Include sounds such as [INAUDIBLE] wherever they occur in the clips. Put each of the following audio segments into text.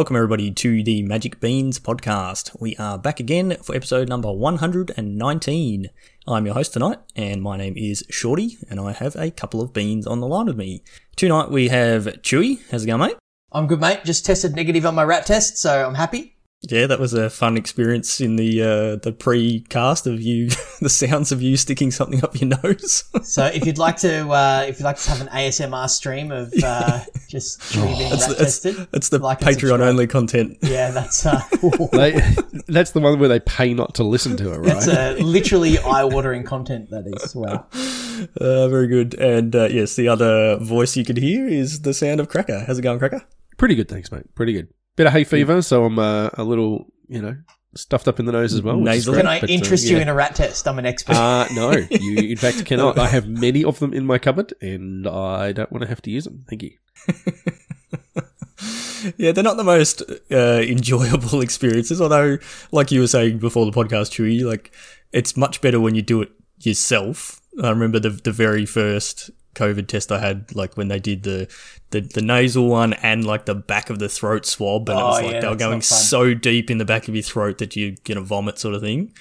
welcome everybody to the Magic Beans podcast. We are back again for episode number 119. I'm your host tonight, and my name is Shorty, and I have a couple of beans on the line with me. Tonight we have Chewy. How's it going, mate? I'm good, mate. Just tested negative on my rat test, so I'm happy. Yeah, that was a fun experience in the uh, the pre-cast of you, [LAUGHS] the sounds of you sticking something up your nose. [LAUGHS] so if you'd like to, uh, if you'd like to have an ASMR stream of uh, [LAUGHS] just Chewy being That's rat the, tested, it's the like Patreon only content. Yeah, that's uh, They, that's the one where they pay not to listen to it, right? that's uh, literally eye-watering content. That is wow. Uh, very good. And uh, yes, the other voice you could hear is the sound of Cracker. How's it going, Cracker? Pretty good, thanks, mate. Pretty good. Bit of hay fever, so I'm uh, a little, you know, stuffed up in the nose as well. which is Nasally. great, Can I but, uh, interest you yeah. in a rat test? I'm an expert. Uh, no, [LAUGHS] you in fact cannot. I have many of them in my cupboard, and I don't want to have to use them. Thank you. [LAUGHS] Yeah, they're not the most uh, enjoyable [LAUGHS] experiences. Although, like you were saying before the podcast, Chewy, like it's much better when you do it yourself. I remember the the very first COVID test I had, like when they did the the, the nasal one and like the back of the throat swab, and it Oh, was like yeah, they were going so deep in the back of your throat that you're gonna vomit, sort of thing.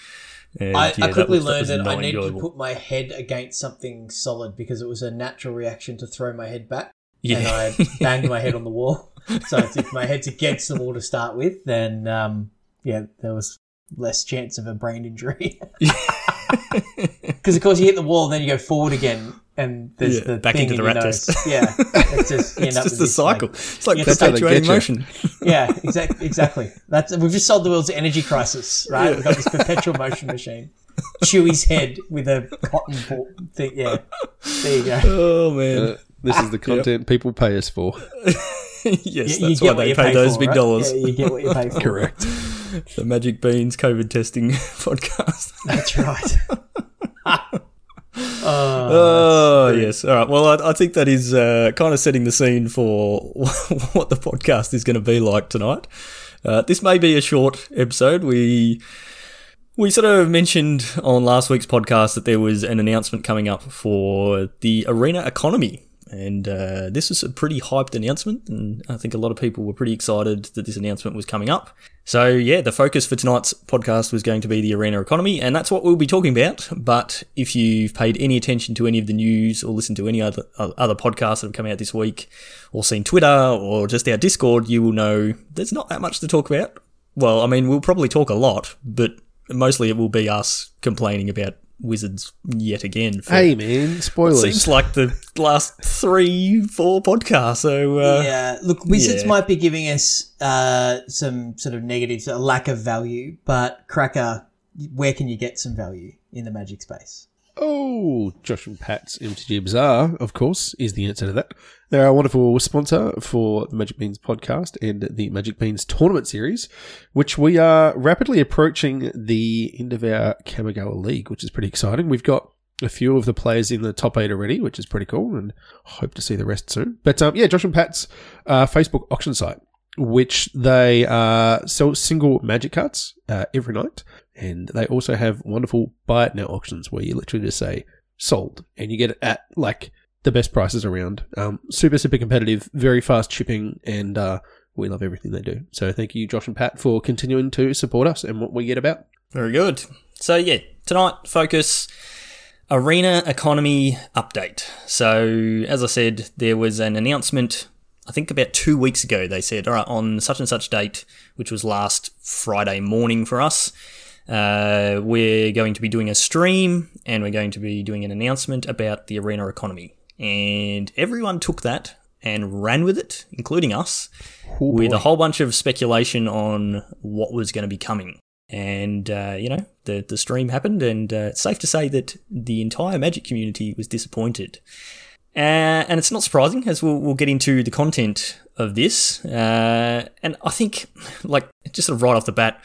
And, I, yeah, I quickly learned that, I needed to put my head against something solid because it was a natural reaction to throw my head back. And Yeah. I [LAUGHS] banged my head on the wall. So if my head's against the wall to start with, then um, yeah, there was less chance of a brain injury. [LAUGHS] Because [LAUGHS] of course you hit the wall, then you go forward again, and there's Yeah, the back thing into the your rat nose. test. Yeah, [LAUGHS] it's just you it's end just with the this, like- cycle. it's like [LAUGHS] Yeah, that's how they perpetuating motion. yeah, exactly. Exactly. That's we've just solved the world's energy crisis, right? We've got this perpetual motion machine. Chewy's head with a cotton ball thing. Yeah, there you go. Oh man. Uh, this is the [LAUGHS] content people pay us for. yes, You- that's you why they you pay those for, big right? dollars. Yeah, you get what you pay for. Correct. The Magic Beans COVID testing podcast. That's right. Oh, Oh, yes. All right. Well, I, I think that is uh, kind of setting the scene for [LAUGHS] what the podcast is going to be like tonight. Uh, this may be a short episode. We we sort of mentioned on last week's podcast that there was an announcement coming up for the arena economy. And uh, this was a pretty hyped announcement, and I think a lot of people were pretty excited that this announcement was coming up. So, yeah, the focus for tonight's podcast was going to be the arena economy, and that's what we'll be talking about. But if you've paid any attention to any of the news or listened to any other uh, other podcasts that have come out this week, or seen Twitter or just our Discord, you will know there's not that much to talk about. Well, I mean, we'll probably talk a lot, but mostly it will be us complaining about Wizards yet again. For Hey, man, spoilers. Seems like the last three, four podcasts. So uh, yeah. Look, Wizards yeah. might be giving us uh, some sort of negatives, a lack of value, but Cracker, where can you get some value in the Magic space? Oh, Josh and Pat's MTG Bazaar, of course, is the answer to that. They're our wonderful sponsor for the Magic Beans podcast and the Magic Beans tournament series, which we are rapidly approaching the end of our Kamigawa League, which is pretty exciting. We've got a few of the players in the top eight already, which is pretty cool, and hope to see the rest soon. But um, yeah, Josh and Pat's uh, Facebook auction site, which they uh, sell single Magic cards uh, every night. And they also have wonderful buy it now auctions where you literally just say sold and you get it at like the best prices around. Um, super, super competitive, very fast shipping, and uh, we love everything they do. So thank you, Josh and Pat, for continuing to support us and what we get about. very good. So yeah, tonight focus arena economy update. So as I said, there was an announcement. I think about two weeks ago, they said, all right, on such and such date, which was last Friday morning for us, uh, we're going to be doing a stream and we're going to be doing an announcement about the arena economy. And everyone took that and ran with it, including us, Oh, with a whole bunch of speculation on what was going to be coming. And, uh, you know, the, the stream happened, and uh, it's safe to say that the entire Magic community was disappointed. Uh, and it's not surprising, as we'll, we'll get into the content of this. Uh, and I think, like, just sort of right off the bat,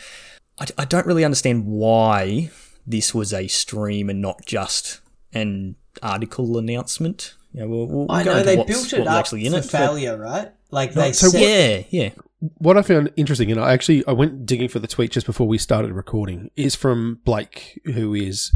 I, I don't really understand why this was a stream and not just an article announcement. You know, we'll, we'll I know they built it up actually in for it, failure, right? Like they so said, Yeah, yeah. What I found interesting, and I actually I went digging for the tweet just before we started recording, is from Blake, who is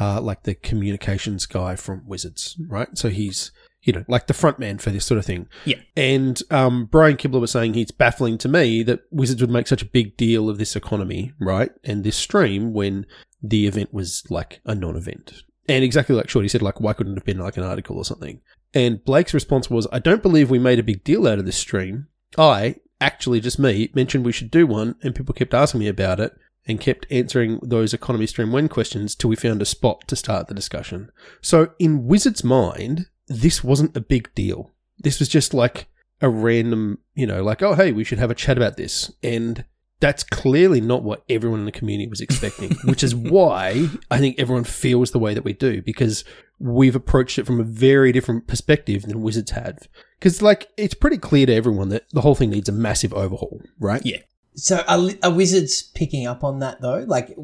uh, like the communications guy from Wizards, right? So he's you know, like the front man for this sort of thing. Yeah. And um, Brian Kibler was saying it's baffling to me that Wizards would make such a big deal of this economy, right? And this stream when the event was like a non event. And exactly like Shorty said, like, why couldn't it have been like an article or something? And Blake's response was, I don't believe we made a big deal out of this stream. I, actually just me, mentioned we should do one, and people kept asking me about it and kept answering those economy stream when questions till we found a spot to start the discussion. So in Wizard's mind, this wasn't a big deal. This was just like a random, you know, like, oh, hey, we should have a chat about this. And that's clearly not what everyone in the community was expecting, [LAUGHS] which is why I think everyone feels the way that we do because we've approached it from a very different perspective than Wizards have. Because, like, it's pretty clear to everyone that the whole thing needs a massive overhaul, right? Yeah. So are, are wizards picking up on that though? Like,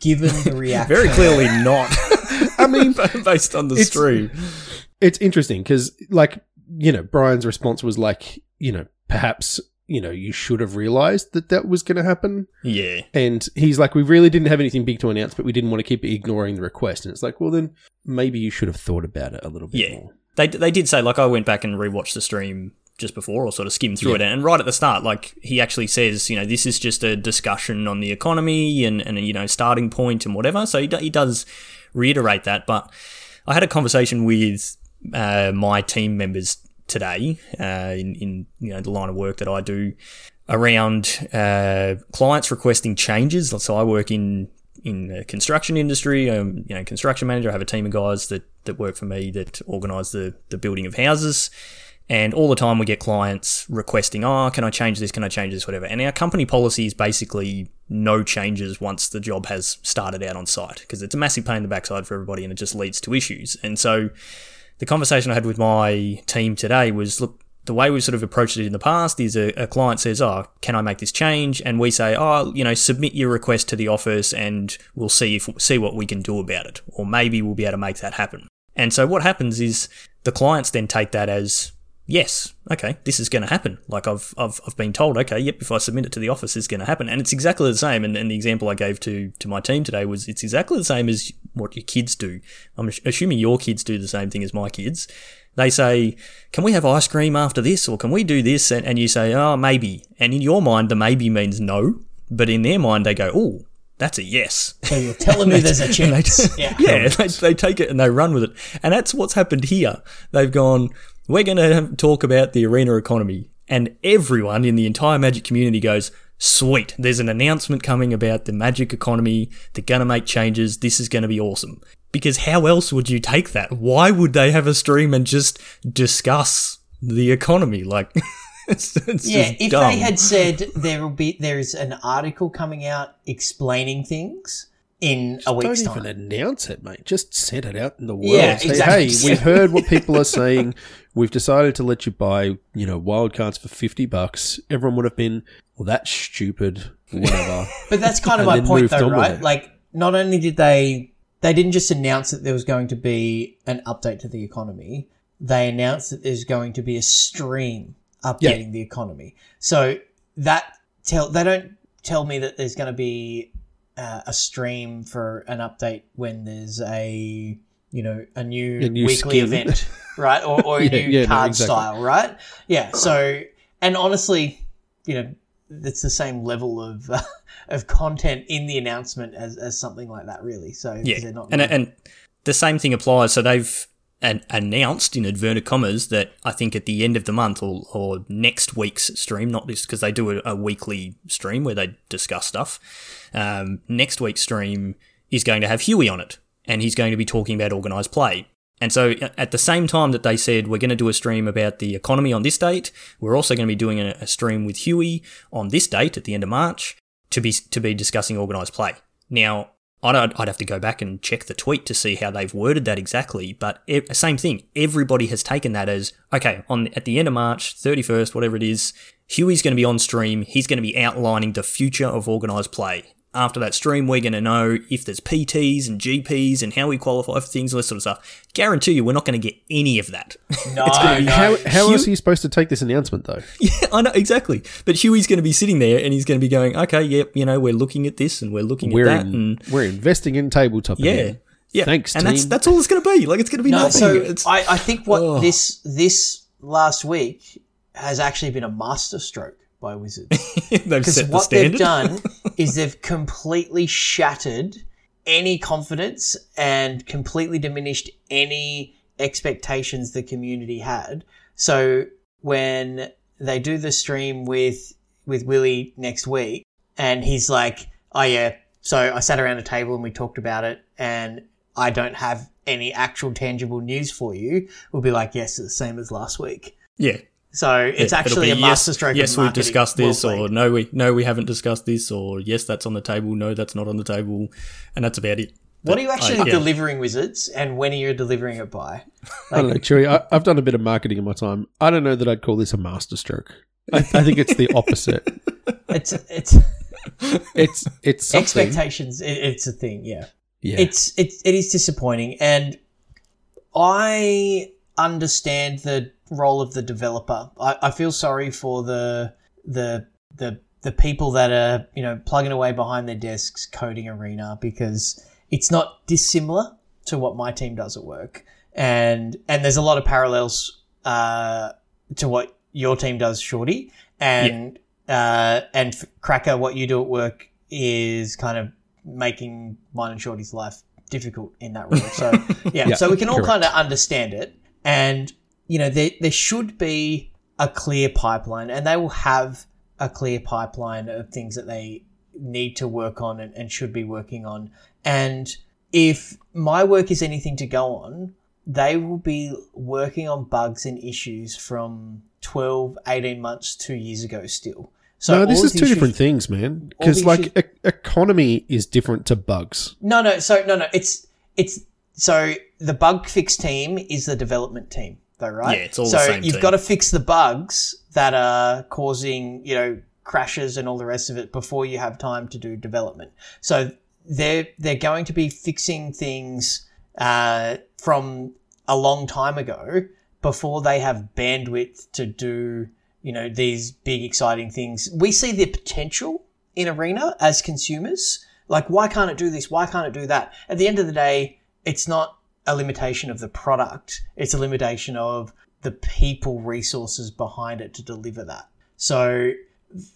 given the [LAUGHS] reaction, Very clearly not. [LAUGHS] I mean, based on the it's- stream. it's interesting because, like, you know, Brian's response was like, you know, perhaps, you know, you should have realized that that was going to happen. Yeah. And he's like, we really didn't have anything big to announce, but we didn't want to keep ignoring the request. And it's like, well, then maybe you should have thought about it a little bit Yeah. more. They, they did say, like, I went back and rewatched the stream just before or sort of skimmed through it. And right at the start, like, he actually says, you know, this is just a discussion on the economy and, and you know, starting point and whatever. So he, do, he does reiterate that. But I had a conversation with uh, my team members today uh, in, in, you know, the line of work that I do around uh, clients requesting changes. So I work in in the construction industry. Um, you know, construction manager. I have a team of guys that that work for me that organise the the building of houses. And all the time we get clients requesting, oh, can I change this? Can I change this? Whatever. And our company policy is basically no changes once the job has started out on site because it's a massive pain in the backside for everybody and it just leads to issues. And so the conversation I had with my team today was look, the way we've sort of approached it in the past is a, a client says, Oh, can I make this change? And we say, Oh, you know, submit your request to the office and we'll see if see what we can do about it. Or maybe we'll be able to make that happen. And so what happens is the clients then take that as yes, okay, this is going to happen. Like I've, I've, I've been told, okay, yep, if I submit it to the office, it's going to happen. And it's exactly the same. And, and the example I gave to, to my team today was it's exactly the same as what your kids do. I'm assuming your kids do the same thing as my kids. They say, can we have ice cream after this? Or can we do this? And, and you say, oh, maybe. And in your mind, the maybe means no. But in their mind, they go, oh, that's a yes. So you're telling me [LAUGHS] there's a [LAUGHS] chance. [LAUGHS] yeah. Yeah, they, they take it and they run with it. And that's what's happened here. They've gone, we're going to talk about the arena economy. And everyone in the entire Magic community goes, sweet, there's an announcement coming about the Magic economy. They're going to make changes. This is going to be awesome. Because how else would you take that? Why would they have a stream and just discuss the economy? Like, [LAUGHS] it's, it's Yeah, just if dumb. they had said there will be there is an article coming out explaining things in a week's Don't time. even announce it, mate. Just send it out in the world. Yeah, Say, exactly. hey, we've heard what people are saying. We've decided to let you buy, you know, wildcards for fifty bucks. Everyone would have been, well, that's stupid. Whatever. [LAUGHS] But that's kind of my point, though, right? Like, not only did they they didn't just announce that there was going to be an update to the economy, they announced that there's going to be a stream updating the economy. So that tell they don't tell me that there's going to be uh, a stream for an update when there's a you know a new, A new weekly skin. event, [LAUGHS] right? Or, or a Yeah, new yeah, no, card exactly. style, right? Yeah. So and honestly, you know, it's the same level of uh, [LAUGHS] of content in the announcement as, as something like that, really. So, Yeah, they're not and really- and the same thing applies. So they've an, announced in inverted commas that I think at the end of the month or, or next week's stream, not this because they do a, a weekly stream where they discuss stuff. Um, next week's stream is going to have Huey on it, and he's going to be talking about organised play. And so uh, at the same time that they said we're going to do a stream about the economy on this date, we're also going to be doing a, stream with Huey on this date at the end of March to be to be discussing organised play. Now, I'd, I'd have to go back and check the tweet to see how they've worded that exactly, but e- same thing. Everybody has taken that as okay. On at the end of March, thirty first, whatever it is, Huey's going to be on stream. He's going to be outlining the future of organised play. After that stream, we're going to know if there's PTs and GPs and how we qualify for things, all this sort of stuff. Guarantee you, we're not going to get any of that. [LAUGHS] no, gonna be no. how how Hugh- else are you supposed to take this announcement, though? Yeah, I know exactly. But Huey's going to be sitting there and he's going to be going, okay, yep, you know, we're looking at this and we're looking We're at that, in, and we're investing in tabletop. yeah, again. Yeah, Thanks, and that's team. that's all it's going to be. Like it's going to be No, nothing. so it's, I, I think what Ugh. this this last week has actually been a masterstroke by Wizards. [LAUGHS] they've Because the what they've done [LAUGHS] is they've completely shattered any confidence and completely diminished any expectations the community had. So when they do the stream with with Willie next week, and he's like, "Oh yeah," so I sat around a table and we talked about it, and I don't have any actual tangible news for you. We'll be like, "Yes, it's the same as last week." yeah, So it's Yeah, actually a masterstroke. Yes, of yes we've marketing. discussed Well this, or no, we no, we haven't discussed this, or yes, that's on the table. No, that's not on the table, and that's about it. What But are you I- actually yeah. delivering, Wizards, and when are you delivering it by? I don't know, Chewy. I, I've done a bit of marketing in my time. I don't know that I'd call this a masterstroke. I, I think it's the opposite. [LAUGHS] It's it's It's it's something. expectations. It, it's a thing, yeah. Yeah. It's it it is disappointing, and I understand the role of the developer. I, I feel sorry for the the the the people that are you know plugging away behind their desks coding Arena because it's not dissimilar to what my team does at work, and and there's a lot of parallels uh, to what your team does, Shorty, and uh, and Cracker, what you do at work is kind of making mine and Shorty's life difficult in that role. So [LAUGHS] yeah, Yeah, so we can all kind of understand it, and you know there there should be a clear pipeline, and they will have a clear pipeline of things that they need to work on and, and should be working on. And if my work is anything to go on, they will be working on bugs and issues from 12, 18 months, two years ago still. So no, this is two issues- different things, man. Because like issues- e- economy is different to bugs. No, no. So no, no. It's it's so the bug fix team is the development team, though, right? Yeah, it's all the same. so you've team. got to fix the bugs that are causing you know crashes and all the rest of it before you have time to do development. So they're they're going to be fixing things uh, from a long time ago before they have bandwidth to do you know these big exciting things. We see the potential in Arena as consumers. Like, why can't it do this? Why can't it do that? At the end of the day, it's not a limitation of the product. It's a limitation of the people resources behind it to deliver that. So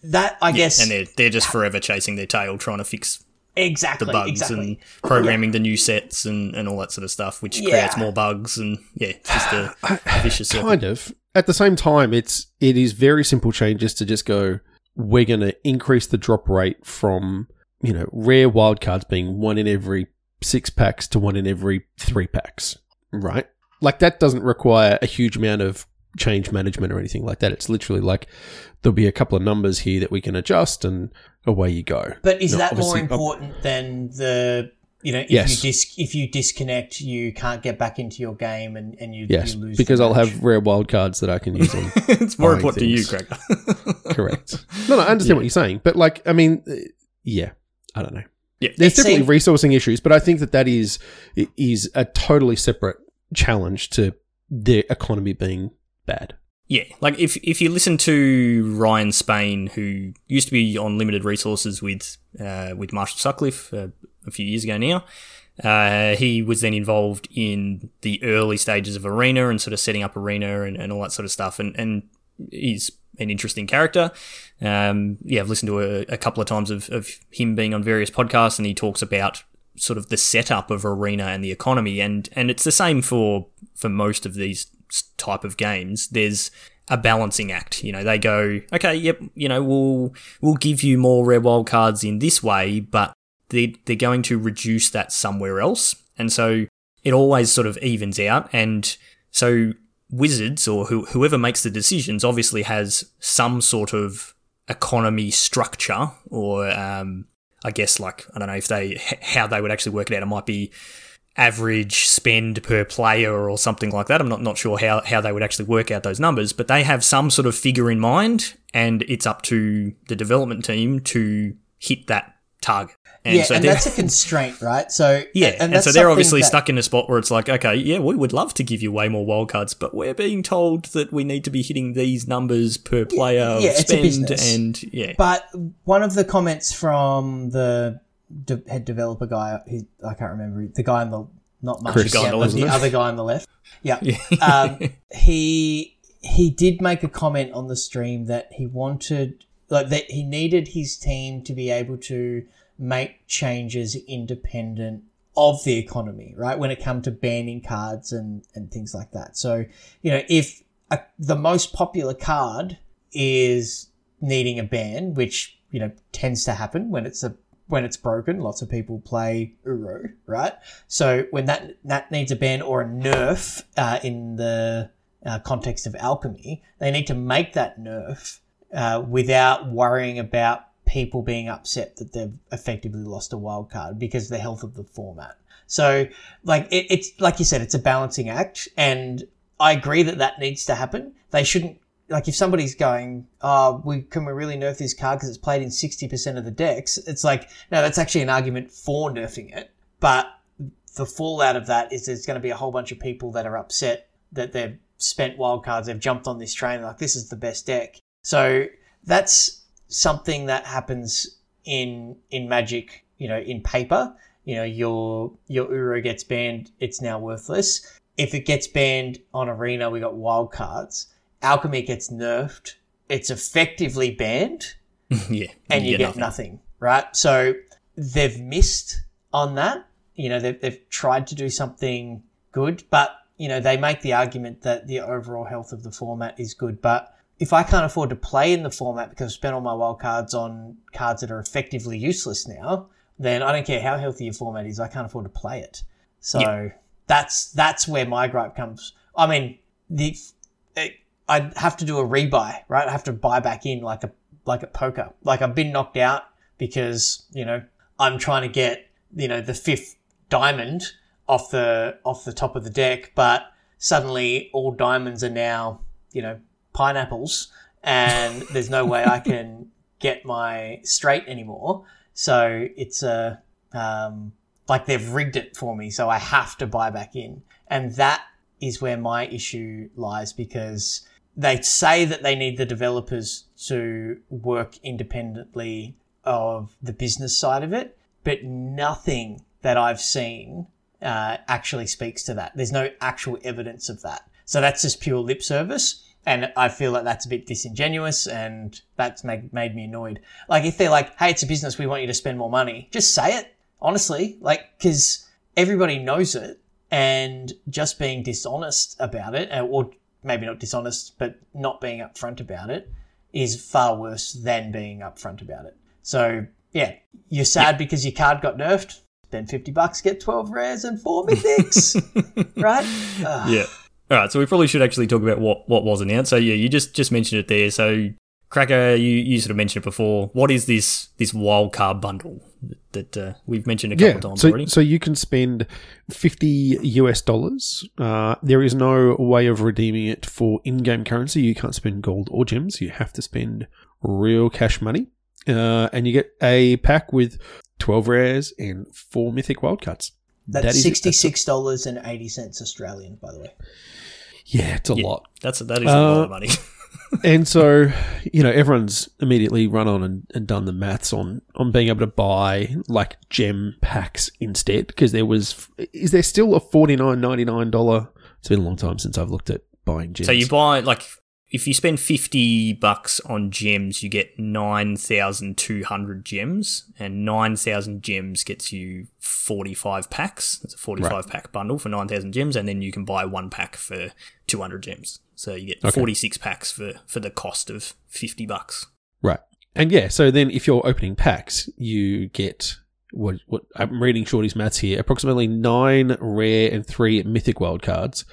that I Yeah, guess and they're they're just forever chasing their tail, trying to fix exactly the bugs exactly. and programming the new sets and, and all that sort of stuff, which Yeah. creates more bugs and yeah, it's just a, [SIGHS] a vicious circle. Kind of. At the same time, it's it is very simple changes to just go. We're going to increase the drop rate from you know rare wildcards being one in every six packs to one in every three packs, right? Like that doesn't require a huge amount of change management or anything like that. It's literally like there'll be a couple of numbers here that we can adjust, and away you go. But is No, that more obviously- important than the you know if Yes. you dis- if you disconnect you can't get back into your game and, and you, Yes, you lose because I'll have rare wild cards that I can use on [LAUGHS] it's more important to you, things. Cracker. Correct. No, no, I understand what you're saying, but like, I mean, uh, yeah, I don't know. Yeah. there's It definitely seemed- resourcing issues, but I think that that is is a totally separate challenge to the economy being bad. Yeah, like if if you listen to Ryan Spain, who used to be on limited resources with uh, with Marshall Sutcliffe uh, a few years ago now, uh, he was then involved in the early stages of Arena and sort of setting up Arena and, and all that sort of stuff, and and he's an interesting character. Um, yeah, I've listened to a, a couple of times of, of him being on various podcasts, and he talks about sort of the setup of Arena and the economy, and and it's the same for for most of these type of games. There's a balancing act. You know, they go, okay, yep, you know, we'll we'll give you more rare wild cards in this way, but they they're going to reduce that somewhere else, and so it always sort of evens out. And so Wizards or who, whoever makes the decisions obviously has some sort of economy structure, or um, I guess like I don't know if they how they would actually work it out. It might be average spend per player or something like that. I'm not, not sure how, how they would actually work out those numbers, but they have some sort of figure in mind, and it's up to the development team to hit that target. And yeah, so and that's a constraint, right? So [LAUGHS] yeah, and, that's so they're obviously that- stuck in a spot where it's like, okay, yeah, we would love to give you way more wildcards, but we're being told that we need to be hitting these numbers per player yeah, it's spend, and yeah, But one of the comments from the de- head developer guy, he, I can't remember the guy on the not much. Chris yeah, but the other guy on the left. Yeah. [LAUGHS] Yeah. um, he he did make a comment on the stream that he wanted like that he needed his team to be able to make changes independent of the economy, right? When it come to banning cards and and things like that. So you know if a, the most popular card is needing a ban, which you know tends to happen when it's a when it's broken. Lots of people play Uro, right? So when that that needs a ban or a nerf uh, in the uh, context of alchemy, they need to make that nerf uh, without worrying about people being upset that they've effectively lost a wild card because of the health of the format. So, like it, it's like you said, it's a balancing act, and I agree that that needs to happen. They shouldn't like if somebody's going, "Oh, we can we really nerf this card because it's played in sixty percent of the decks?" It's like no, that's actually an argument for nerfing it, but the fallout of that is there's going to be a whole bunch of people that are upset that they've spent wildcards, they've jumped on this train, like this is the best deck. So that's something that happens in in Magic, you know, in paper. You know, your your Uro gets banned, it's now worthless. If it gets banned on Arena, we got wildcards. Alchemy gets nerfed, it's effectively banned [LAUGHS] yeah. and you, get, nothing. right? So they've missed on that. You know, they've, they've tried to do something good, but, you know, they make the argument that the overall health of the format is good. But if I can't afford to play in the format because I've spent all my wild cards on cards that are effectively useless now, then I don't care how healthy your format is, I can't afford to play it. So Yeah. that's that's where my gripe comes. I mean, the it, I'd have to do a rebuy, right? I have to buy back in like a like at poker. Like I've been knocked out because you know I'm trying to get you know the fifth diamond off the off the top of the deck, but suddenly all diamonds are now you know pineapples, and there's no way I [LAUGHS] can get my straight anymore. So it's a um, like they've rigged it for me, so I have to buy back in, and that is where my issue lies because they say that they need the developers to work independently of the business side of it, but nothing that I've seen uh, actually speaks to that. There's no actual evidence of that. So that's just pure lip service. And I feel like that's a bit disingenuous and that's made, made me annoyed. Like if they're like, hey, it's a business, we want you to spend more money, just say it, honestly. Like, cause everybody knows it and just being dishonest about it, uh, or maybe not dishonest, but not being upfront about it is far worse than being upfront about it. So yeah, you're sad because your card got nerfed. Spend fifty bucks, get twelve rares and four mythics, [LAUGHS] right? Ugh. Yeah. All right. So we probably should actually talk about what, what was announced. So yeah, you just just mentioned it there. So Cracker, you, you sort of mentioned it before. What is this this wild card bundle that uh, we've mentioned a couple Yeah, times so, already? so you can spend 50 US dollars. Uh, there is no way of redeeming it for in game currency. You can't spend gold or gems. You have to spend real cash money. Uh, and you get a pack with 12 rares and four mythic wildcards. That's That is- sixty six dollars and eighty cents Australian, by the way. Yeah, it's a Yeah. lot. That's a, that is a lot Uh, of money. [LAUGHS] [LAUGHS] and so you know everyone's immediately run on and, and done the maths on on being able to buy like gem packs instead because there was is there still a forty nine ninety nine dollar it's been a long time since i've looked at buying gems so you buy like if you spend fifty bucks on gems, you get nine thousand two hundred gems, and nine thousand gems gets you forty five packs. It's a forty five pack bundle for nine thousand gems, and then you can buy one pack for two hundred gems. So you get Okay. forty six packs for for the cost of fifty bucks. right and yeah so then if you're opening packs you get what what i'm reading shorty's maths here approximately nine rare and three mythic wild cards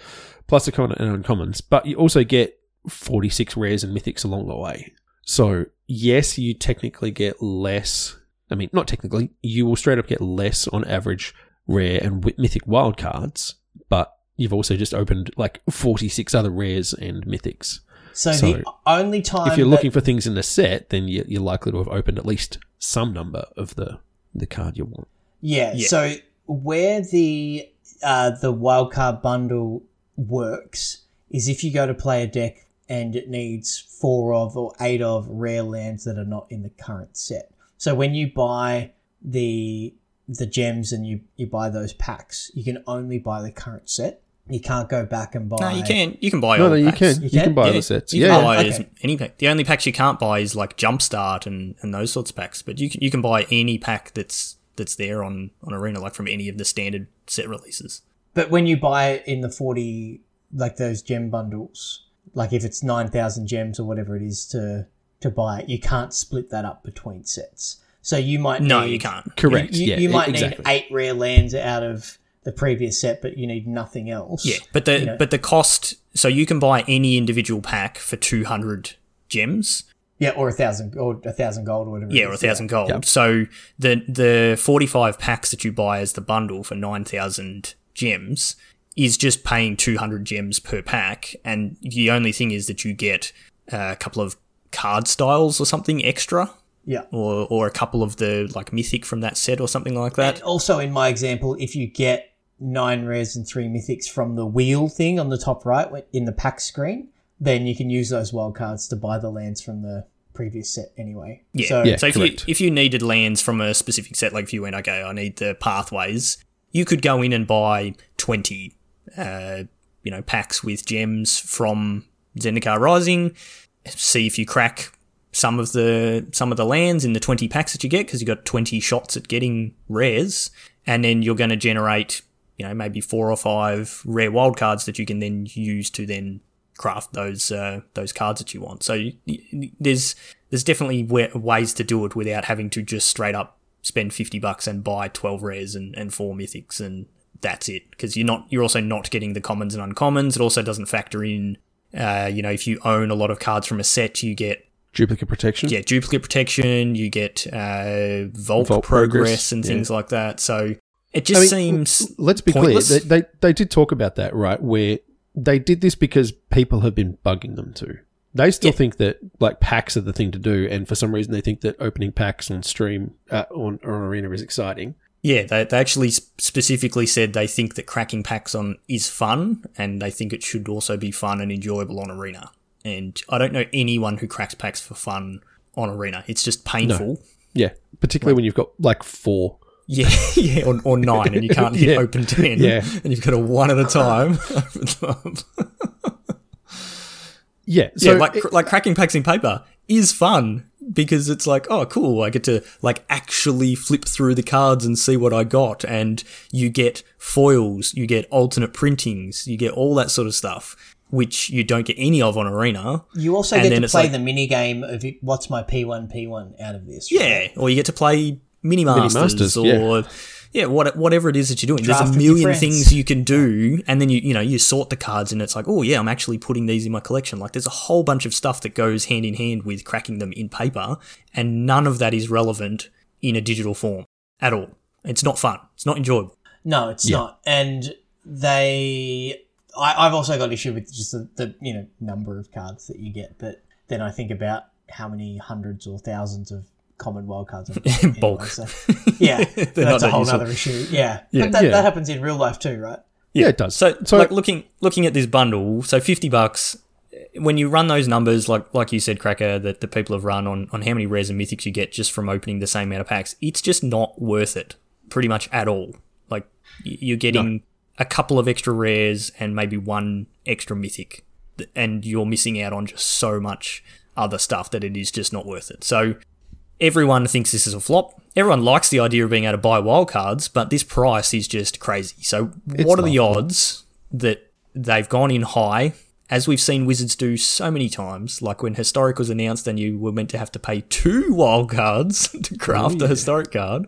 plus a common and uncommons but you also get 46 rares and mythics along the way So, yes, you technically get less. I mean, not technically, you will straight up get less on average rare and mythic wildcards, but you've also just opened like 46 other rares and mythics. So, So, the only time If you're that- looking for things in the set, then you- you're likely to have opened at least some number of the, the card you want. Yeah, Yeah. So where the uh, the wildcard bundle works is if you go to play a deck and it needs four of or eight of rare lands that are not in the current set. So when you buy the the gems and you you buy those packs, you can only buy the current set. You can't go back and buy. No, you can. You can buy No, all no, you packs. can. You You can? can buy Yeah. the sets. You Yeah, can buy oh, Okay. any pack. The only packs you can't buy is like Jumpstart and, and those sorts of packs. But you can you can buy any pack that's that's there on on Arena, like from any of the standard set releases. But when you buy it in the forty, like those gem bundles, like if it's nine thousand gems or whatever it is to to buy it, you can't split that up between sets. So you might No, need- you can't. Correct. You, yeah, you might exactly. need eight rare lands out of the previous set, but you need nothing else. Yeah, but the You know. but the cost. So you can buy any individual pack for two hundred gems. yeah, or a thousand or a thousand gold or whatever. it Yeah, or a is, thousand gold. Yep. So the the forty five packs that you buy as the bundle for nine thousand gems is just paying two hundred gems per pack, and the only thing is that you get a couple of card styles or something extra, Yeah. or or a couple of the like mythic from that set or something like that. And also, in my example, if you get nine rares and three mythics from the wheel thing on the top right in the pack screen, then you can use those wild cards to buy the lands from the previous set anyway. Yeah. So, Yeah. so if you if you needed lands from a specific set, like if you went, okay, I need the pathways, you could go in and buy twenty, uh, you know, packs with gems from Zendikar Rising. See if you crack some of the some of the lands in the twenty packs that you get because you got twenty shots at getting rares, and then you're going to generate, you know, maybe four or five rare wildcards that you can then use to then craft those uh, those cards that you want. So there's there's definitely wa- ways to do it without having to just straight up spend 50 bucks and buy 12 rares and, and four mythics and that's it because you're not you're also not getting the commons and uncommons it also doesn't factor in uh, you know if you own a lot of cards from a set you get Duplicate protection. yeah duplicate protection you get uh, vault, Vault progress, progress, and yeah. things like that so it just I mean, seems Let's be pointless. clear. They, they they did talk about that, right? Where they did this because people have been bugging them to. They still Yeah. think that like packs are the thing to do, and for some reason they think that opening packs on stream uh, on, on arena is exciting. Yeah, they, they actually specifically said they think that cracking packs on is fun, and they think it should also be fun and enjoyable on Arena. And I don't know anyone who cracks packs for fun on Arena. It's just painful. Yeah, particularly when you've got like four. Yeah, [LAUGHS] yeah, or, or nine, and you can't [LAUGHS] hit Yeah. open ten. Yeah. and you've got a one at a time. open them up. Yeah, so yeah, like cr- like cracking packs in paper is fun because it's like, oh, cool, I get to like actually flip through the cards and see what I got, and you get foils, you get alternate printings, you get all that sort of stuff, which you don't get any of on Arena. you also And get then to play like- the mini game of what's my P1 P1 out of this. Yeah, or you get to play mini masters, Masters, or yeah. What, whatever it is that you're doing. Draft There's a million things you can do, and then you you know you sort the cards, and it's like, oh yeah, I'm actually putting these in my collection. Like there's a whole bunch of stuff that goes hand in hand with cracking them in paper, and none of that is relevant in a digital form at all. It's not fun. It's not enjoyable. No, it's Yeah. not. And they, I, I've also got issue with just the, the you know number of cards that you get, but then I think about how many hundreds or thousands of common wild cards. I've got anyway, Bulk. so- [LAUGHS] yeah, They're not that's a that whole useful. other issue. Yeah, Yeah. but that, Yeah. that happens in real life too, right? yeah, it does. So, so like looking looking at this bundle, so fifty bucks. When you run those numbers, like like you said, Cracker, that the people have run on on how many rares and mythics you get just from opening the same amount of packs, it's just not worth it, pretty much at all. Like you're getting a couple of extra rares and maybe one extra mythic, and you're missing out on just so much other stuff that it is just not worth it. So everyone thinks this is a flop. Everyone likes the idea of being able to buy wildcards, but this price is just crazy. So, what are the odds that they've gone in high, as we've seen Wizards do so many times? Like when Historic was announced and you were meant to have to pay two [LAUGHS] wildcards [LAUGHS] to craft a Historic card.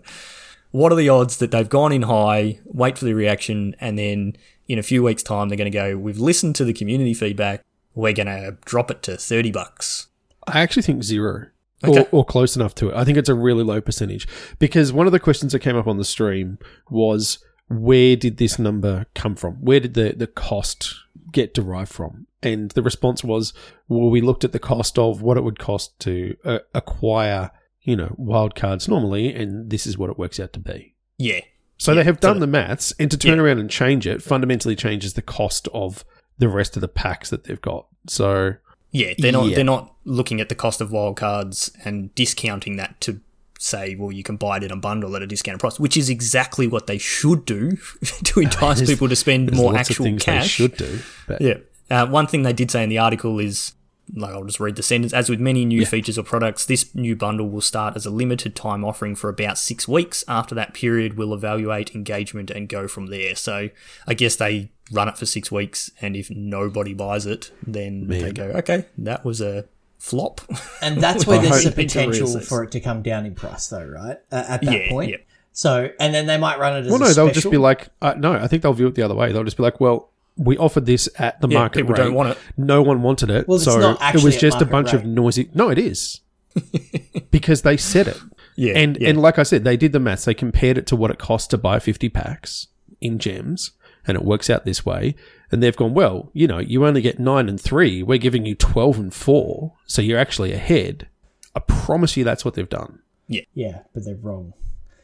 What are the odds that they've gone in high, wait for the reaction, and then in a few weeks' time they're going to go, We've listened to the community feedback, we're going to drop it to 30 bucks. I actually think zero. Okay. Or, or close enough to it. I think it's a really low percentage because one of the questions that came up on the stream was where did this number come from? Where did the, the cost get derived from? And the response was, well, we looked at the cost of what it would cost to uh, acquire, you know, wildcards normally, and this is what it works out to be. Yeah. So Yeah, they have done the- the maths, and to turn Yeah. around and change it fundamentally changes the cost of the rest of the packs that they've got. So Yeah, they're not Yeah. they're not looking at the cost of wildcards and discounting that to say, well, you can buy it in a bundle at a discounted price, which is exactly what they should do [LAUGHS] to entice people to spend more actual cash. they should do. But Yeah. Uh, one thing they did say in the article is, like, I'll just read the sentence. As with many new features or products, this new bundle will start as a limited time offering for about six weeks. After that period, we'll evaluate engagement and go from there. So I guess they run it for six weeks, and if nobody buys it, then they go, okay, that was a flop. And [LAUGHS] that's where there's the a potential reassess. for it to come down in price, though, right? Uh, at that Yeah, point. yeah. So, and then they might run it as well, a no, they'll just be like, uh, no, I think they'll view it the other way. They'll just be like, well, we offered this at the Yeah, market people rate. don't want it. No one wanted it, Well, it's so not it was just a market bunch of noisy. No, it is [LAUGHS] because they said it. yeah. and yeah. and like I said, they did the maths. They compared it to what it costs to buy fifty packs in gems, and it works out this way. And they've gone, well, you know, you only get nine and three. We're giving you twelve and four, so you're actually ahead. I promise you, that's what they've done. Yeah, yeah, but they're wrong.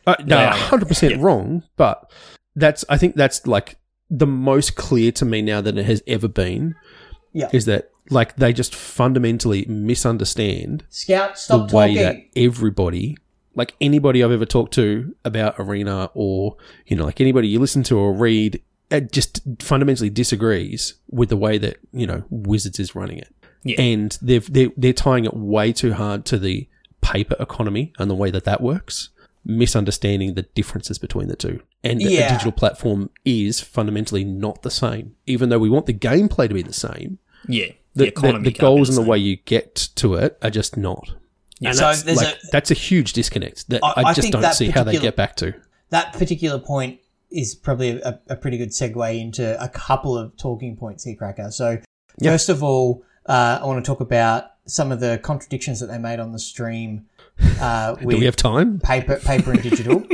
Uh, no, Yeah. hundred percent wrong, but that's I think that's like the most clear to me now than it has ever been. Yeah. is that like they just fundamentally misunderstand Scout, stop the way talking. that everybody, like anybody I've ever talked to about Arena or, you know, like anybody you listen to or read, it just fundamentally disagrees with the way that, you know, Wizards is running it. Yeah. And they've, they're, they're tying it way too hard to the paper economy and the way that that works, misunderstanding the differences between the two. And that Yeah. a digital platform is fundamentally not the same, even though we want the gameplay to be the same. yeah. The, the, economy the can't goals and the way you get to it are just not. Yeah. And So that's, there's like, a- that's a huge disconnect that I- I, I just think don't see how they get back to. that particular point is probably a, a pretty good segue into a couple of talking points here, Cracker. So, Yeah. first of all, uh, I want to talk about some of the contradictions that they made on the stream uh, Do we have time? paper, paper and digital,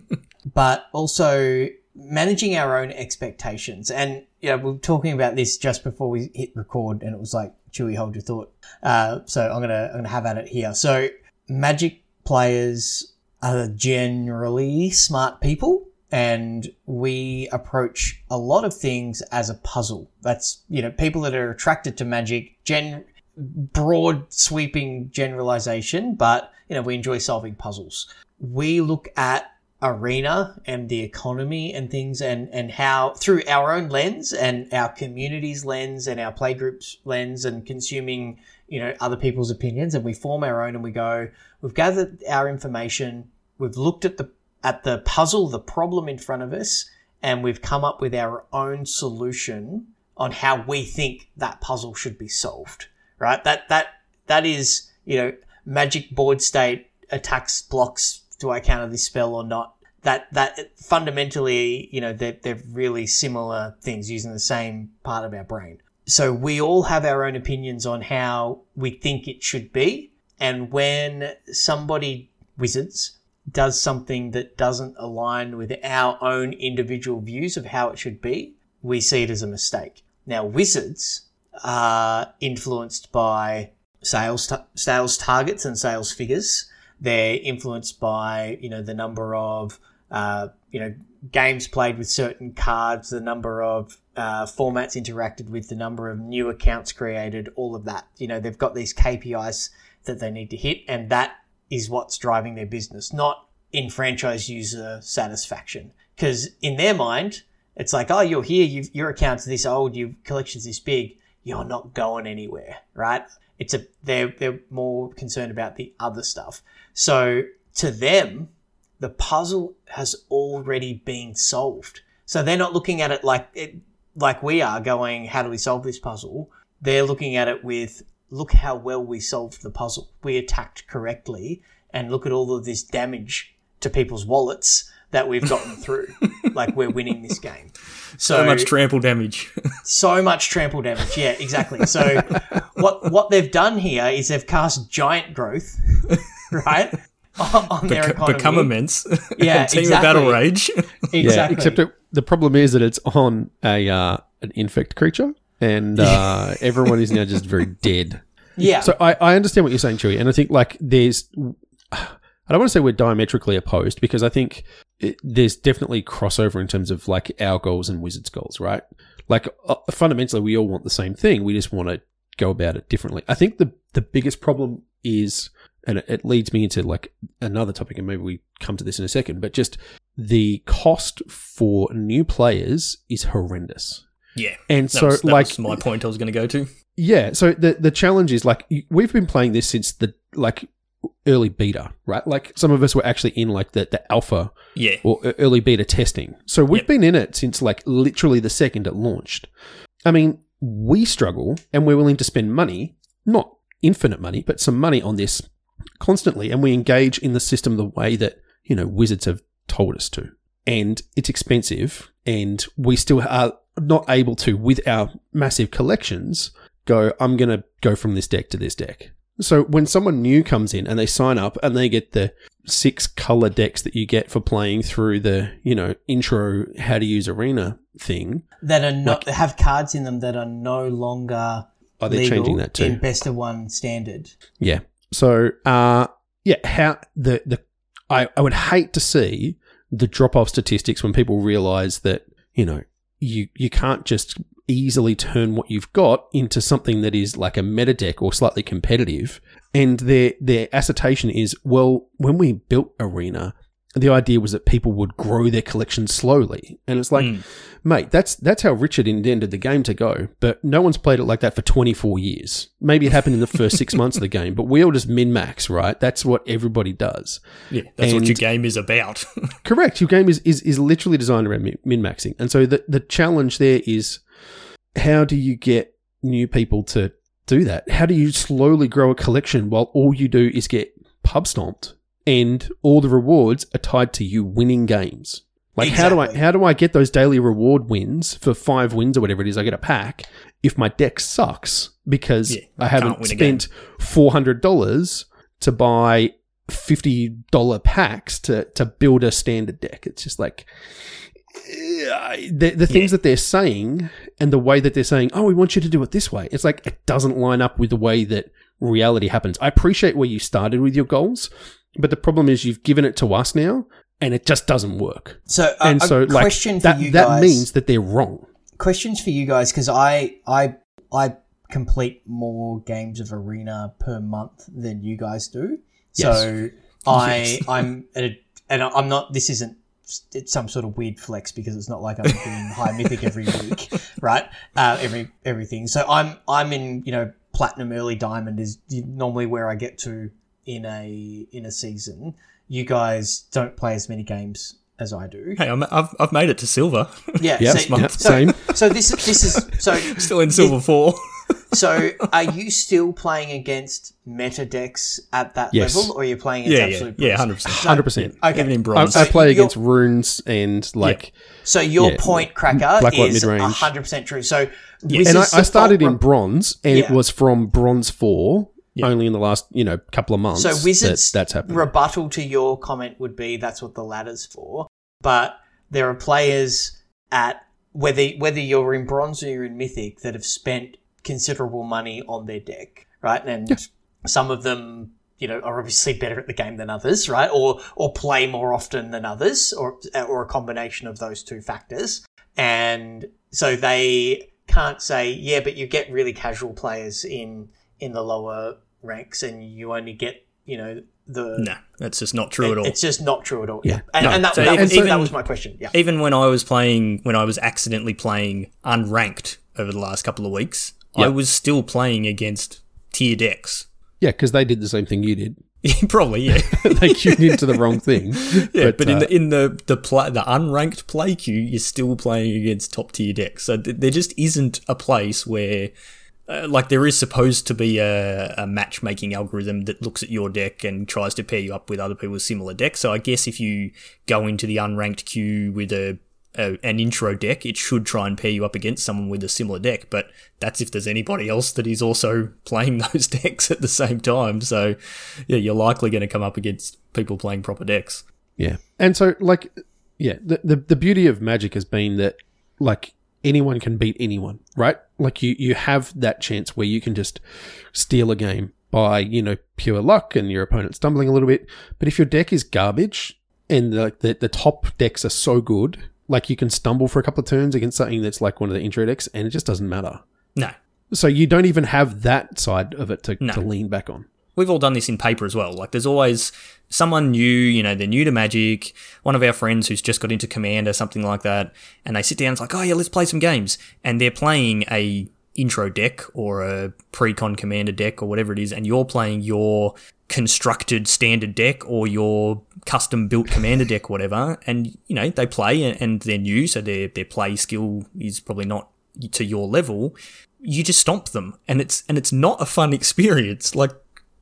[LAUGHS] but also managing our own expectations. And you know, we were talking about this just before we hit record, and it was like, Chewy, hold your thought. Uh, so I'm gonna I'm gonna have at it here. So Magic players are generally smart people. And we approach a lot of things as a puzzle. That's, you know, people that are attracted to magic, gen, broad sweeping generalization, but you know, we enjoy solving puzzles. We look at arena and the economy and things and, and how through our own lens and our community's lens and our playgroups lens and consuming, you know, other people's opinions and we form our own and we go, we've gathered our information, we've looked at the at the puzzle, the problem in front of us, and we've come up with our own solution on how we think that puzzle should be solved right? That that that is you know magic board state attacks blocks. Do I counter this spell or not? That that fundamentally you know they're they're really similar things using the same part of our brain. So we all have our own opinions on how we think it should be, and when somebody wizards does something that doesn't align with our own individual views of how it should be, we see it as a mistake. Now, wizards are influenced by sales ta- sales targets and sales figures. They're influenced by you know the number of uh, you know games played with certain cards, the number of uh, formats interacted with, the number of new accounts created, all of that. You know they've got these KPIs that they need to hit, and that is what's driving their business, not in franchise user satisfaction. Because in their mind, it's like, oh, you're here, your account's this old, your collection's this big, you're not going anywhere, right? It's a they're they're more concerned about the other stuff. So to them, the puzzle has already been solved. So they're not looking at it like it, like we are going, how do we solve this puzzle? They're looking at it with, look how well we solved the puzzle. We attacked correctly, and look at all of this damage to people's wallets that we've gotten through. [LAUGHS] like we're winning this game. So, [LAUGHS] So much trample damage. [LAUGHS] so much trample damage. Yeah, exactly. So what what they've done here is they've cast giant growth, [LAUGHS] right, on, on their Bec- economy. become immense. Yeah, Team exactly. of Battle Rage. exactly. Yeah, except it, the problem is that it's on a uh, an infect creature, and uh, everyone is now just very dead. yeah, So I, I understand what you're saying, Chewy, and I think like there's, I don't want to say we're diametrically opposed because I think it, there's definitely crossover in terms of like our goals and Wizards' goals, right? Like uh, fundamentally, we all want the same thing. We just want to go about it differently. I think the the biggest problem is, and it, it leads me into like another topic, and maybe we come to this in a second, but just the cost for new players is horrendous. Yeah. And so, was, like, my point I was going to go to. yeah, so the the challenge is like we've been playing this since the like early beta, right? Like some of us were actually in like the, the alpha Yeah. or early beta testing. So we've Yep. been in it since like literally the second it launched. I mean, we struggle and we're willing to spend money, not infinite money, but some money on this constantly. And we engage in the system the way that, you know, wizards have told us to. And it's expensive and we still are not able to, with our massive collections, go, I'm going to go from this deck to this deck. So when someone new comes in and they sign up and they get the six color decks that you get for playing through the, you know, intro how to use arena thing, that are not have cards in them that are no longer are they changing that too? in best of one standard. Yeah. So, uh, yeah, how the the I, I would hate to see the drop off statistics when people realize that you know you you can't just easily turn what you've got into something that is like a meta deck or slightly competitive. And their their assertion is well, when we built Arena, the idea was that people would grow their collection slowly, and it's like, Mm. mate, that's that's how Richard intended the game to go. But no one's played it like that for 24 years. Maybe it happened in the first six months of the game, but we all just min max, right? That's what everybody does. Yeah. That's what your game is about. [LAUGHS] Correct. Your game is is, is literally designed around min maxing, and so the the challenge there is how do you get new people to do that? How do you slowly grow a collection while all you do is get pub stomped, and all the rewards are tied to you winning games? Like how do I how do I get those daily reward wins for five wins or whatever it is? I get a pack if my deck sucks because Yeah, I haven't can't win a game. spent four hundred dollars to buy fifty dollar packs to to build a standard deck. It's just like the the things Yeah. that they're saying and the way that they're saying, "Oh, we want you to do it this way." It's like it doesn't line up with the way that reality happens. I appreciate where you started with your goals, but the problem is you've given it to us now, and it just doesn't work. So, a, And so, like question for that that means that they're wrong. questions for you guys because I I I complete more games of Arena per month than you guys do. So I [LAUGHS] Yes. I'm at a, and I'm not. This isn't it's some sort of weird flex because it's not like I'm doing high mythic every week, [LAUGHS] right? Uh, every everything. So I'm I'm in you know platinum early diamond is normally where I get to in a in a season. You guys don't play as many games as I do. hey, I'm, I've, I've made it to silver. Yeah, Yep, so, yep, so, same. so this is this is so [LAUGHS] Still in silver four. So are you still playing against meta decks at that Yes. level, or are you playing against yeah, yeah, absolute? yeah, Bruce? hundred percent. Hundred percent. Okay, Even in bronze. I play you're- against runes and like, so your Yeah. point cracker Black, white, is mid-range. hundred percent true. So and I, I started in bronze, and Yeah. it was from bronze four. Yeah. Only in the last you know couple of months. So Wizards' that, that's happened. rebuttal to your comment would be that's what the ladder's for. But there are players at whether whether you're in bronze or you're in mythic that have spent considerable money on their deck, right? And some of them, you know, are obviously better at the game than others, right? Or or play more often than others, or or a combination of those two factors. And so they can't say, yeah, but you get really casual players in in the lower ranks, and you only get, you know, the no, that's just not true at all. it's just not true at all. Yeah. And, No, and that, so that, even- was, that even- was my question. Yeah. Even when I was playing, when I was accidentally playing unranked over the last couple of weeks, I was still playing against tier decks. yeah, because they did the same thing you did. [LAUGHS] Probably, yeah. [LAUGHS] they queued into the wrong thing. [LAUGHS] Yeah, but, in uh, the in the the play, the unranked play queue, you're still playing against top tier decks. So th- there just isn't a place where, uh, like, there is supposed to be a, a matchmaking algorithm that looks at your deck and tries to pair you up with other people's similar decks. So I guess if you go into the unranked queue with a, a an intro deck, it should try and pair you up against someone with a similar deck. But that's if there's anybody else that is also [LAUGHS] playing those [LAUGHS] decks at the same time. So yeah, you're likely going to come up against people playing proper decks. Yeah. And so like yeah, the, the the beauty of magic has been that like anyone can beat anyone, right? Like you you have that chance where you can just steal a game by, you know, pure luck and your opponent stumbling a little bit. But if your deck is garbage and like the, the top decks are so good, like you can stumble for a couple of turns against something that's like one of the intro decks and it just doesn't matter. No, So you don't even have that side of it to, No. to lean back on. we've all done this in paper as well. Like there's always someone new, you know, they're new to Magic, one of our friends who's just got into Commander, something like that, and they sit down and it's like, oh yeah, let's play some games. And they're playing a intro deck or a pre-con commander deck or whatever it is, and you're playing your constructed standard deck or your custom built commander deck, whatever, and you know, they play and they're new, so their their play skill is probably not to your level. You just stomp them, and it's and it's not a fun [LAUGHS] experience. Like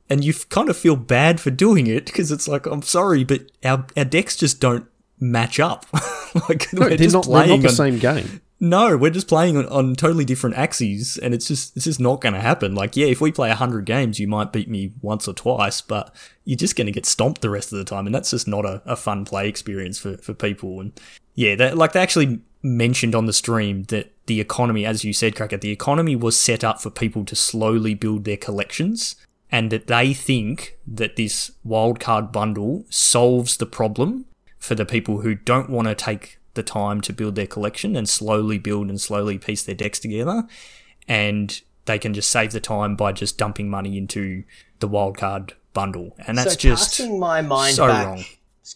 and you kind of feel bad for doing it because it's like I'm sorry, but our our decks just don't match up. [LAUGHS] like no, they're, not, they're not the on, same game. No, we're just playing on, on totally different axes, and it's just it's just not going to happen. Like, yeah, if we play hundred games, you might beat me once or twice, but you're just going to get stomped the rest of the time, and that's just not a, a fun play experience for for people. And yeah, that like they actually mentioned on the stream that the economy, as you said, Cracker, the economy was set up for people to slowly build their collections and that they think that this wildcard bundle solves the problem for the people who don't want to take the time to build their collection and slowly build and slowly piece their decks together. And they can just save the time by just dumping money into the wildcard bundle. And that's so just casting my mind so back, wrong.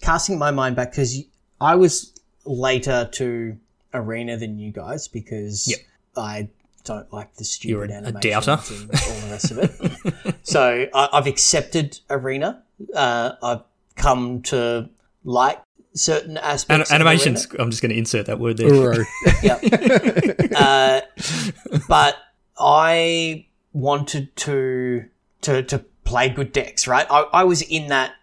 Casting my mind back because I was later to Arena than you guys because yep. I don't like the stupid You're a, a doubter. and all the rest of it. [LAUGHS] so I, have accepted Arena. Uh, I've come to like certain aspects. An- animations. I'm just going to insert that word there. [LAUGHS] yeah. Uh, but I wanted to to to play good decks, right? I, I was in that,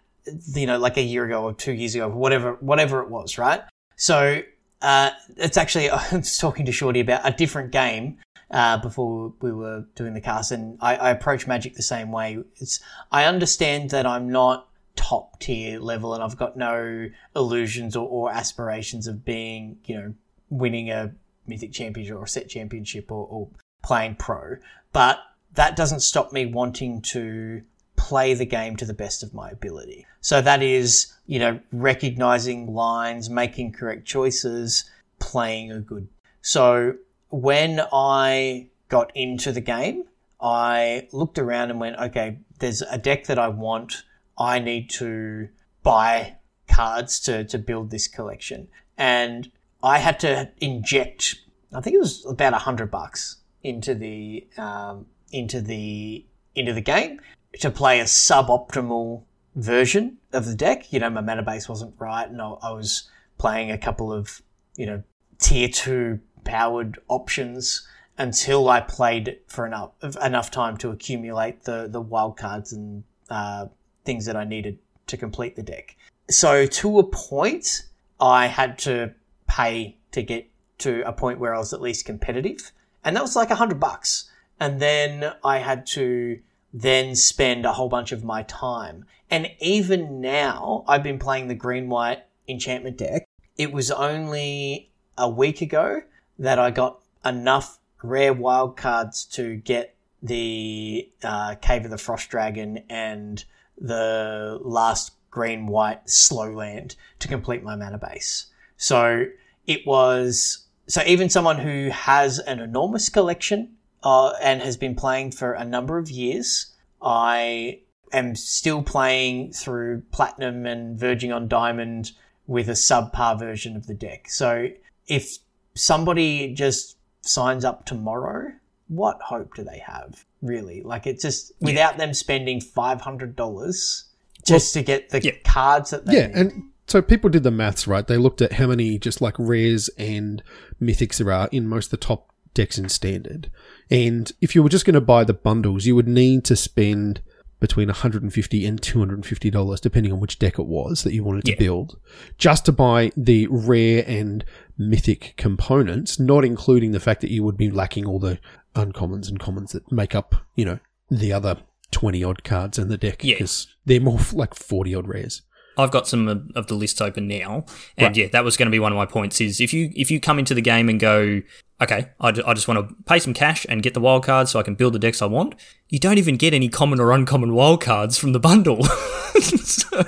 you know, like a year ago or two years ago, whatever whatever it was, right? So uh, it's actually [LAUGHS] I was talking to Shorty about a different game uh, before we were doing the cast, and I, I approach Magic the same way. It's I understand that I'm not top tier level, and I've got no illusions or, or aspirations of being, you know, winning a mythic championship or a set championship or, or playing pro. But that doesn't stop me wanting to play the game to the best of my ability. So that is, you know, recognizing lines, making correct choices, playing a good. So when I got into the game, I looked around and went, okay, there's a deck that I want. I need to buy cards to, to build this collection. And I had to inject, I think it was about a hundred bucks into the, um, into the, into the game to play a suboptimal version of the deck. You know, my mana base wasn't right and I, I was playing a couple of, you know, tier two powered options until I played for enough enough time to accumulate the the wild cards and uh, things that I needed to complete the deck. So to a point, I had to pay to get to a point where I was at least competitive, and that was like a hundred bucks. And then I had to then spend a whole bunch of my time. And even now, I've been playing the green white enchantment deck. It was only a week ago that I got enough rare wild cards to get the uh, Cave of the Frost Dragon and the last green white slow land to complete my mana base. So it was so even someone who has an enormous collection uh, and has been playing for a number of years, I am still playing through platinum and verging on diamond with a subpar version of the deck. So if somebody just signs up tomorrow, what hope do they have, really? Like, it just yeah. without them spending $500 just well, to get the yeah. cards that they Yeah, need. and so people did the maths, right? They looked at how many just like rares and mythics there are in most of the top decks in standard. And if you were just going to buy the bundles, you would need to spend between 150 and 250 dollars depending on which deck it was that you wanted to yeah. build just to buy the rare and mythic components not including the fact that you would be lacking all the uncommons and commons that make up you know the other 20 odd cards in the deck because yeah. they're more like 40 odd rares I've got some of the lists open now, and right. yeah, that was going to be one of my points. Is if you if you come into the game and go, okay, I, d- I just want to pay some cash and get the wild cards so I can build the decks I want. You don't even get any common or uncommon wild cards from the bundle, [LAUGHS] so,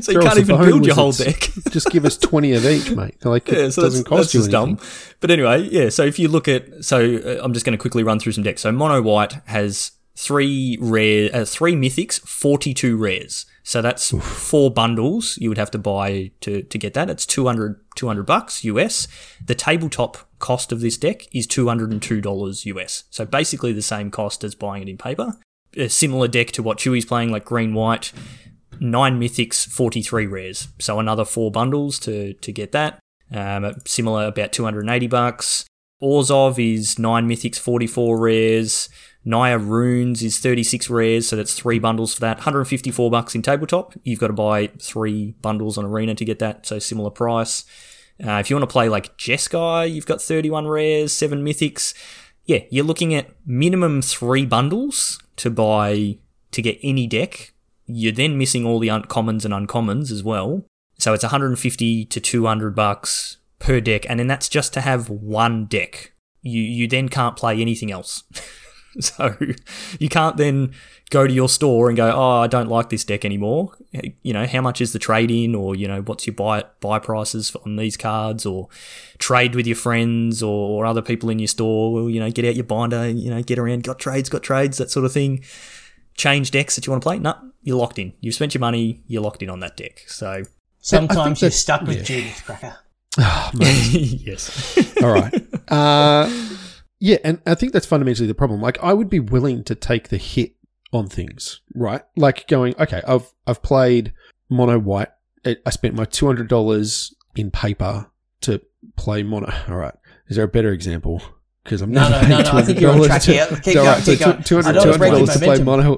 so you can't even build your whole deck. just give us twenty of each, mate. Like yeah, so it doesn't cost you anything. Dumb. But anyway, yeah. So if you look at, so uh, I'm just going to quickly run through some decks. So mono white has three rare, uh, three mythics, forty-two rares. So that's four bundles you would have to buy to, to get that. It's 200, 200 bucks US. The tabletop cost of this deck is $202 US. So basically the same cost as buying it in paper. A similar deck to what Chewy's playing, like green white, nine mythics, 43 rares. So another four bundles to, to get that. Um, similar, about 280 bucks. Orzhov is nine mythics, 44 rares. Naya Runes is 36 rares, so that's three bundles for that. 154 bucks in tabletop. You've got to buy three bundles on Arena to get that, so similar price. Uh, if you want to play like Jeskai, you've got 31 rares, seven mythics. Yeah, you're looking at minimum three bundles to buy to get any deck. You're then missing all the uncommons and uncommons as well. So it's 150 to 200 bucks per deck, and then that's just to have one deck. You you then can't play anything else. [LAUGHS] [LAUGHS] So you can't then go to your store and go, oh, I don't like this deck anymore. You know, how much is the trade in, or you know, what's your buy buy prices on these cards, or trade with your friends or, or other people in your store. You know, get out your binder, you know, get around, got trades, got trades, that sort of thing. Change decks that you want to play. No, you're locked in. You've spent your money. You're locked in on that deck. So sometimes you're stuck with yeah. Judith Cracker. [LAUGHS] Oh, [LAUGHS] yes. All right. Uh, yeah, and I think that's fundamentally the problem. Like, I would be willing to take the hit on things, right? Like going, okay, I've I've played mono white. I spent my two hundred dollars in paper to play mono. [LAUGHS] All right, is there a better example? Because I'm no, not no, no, no. I think you're on track here. Keep [LAUGHS] going, right, keep so going. Two hundred dollars to play mono.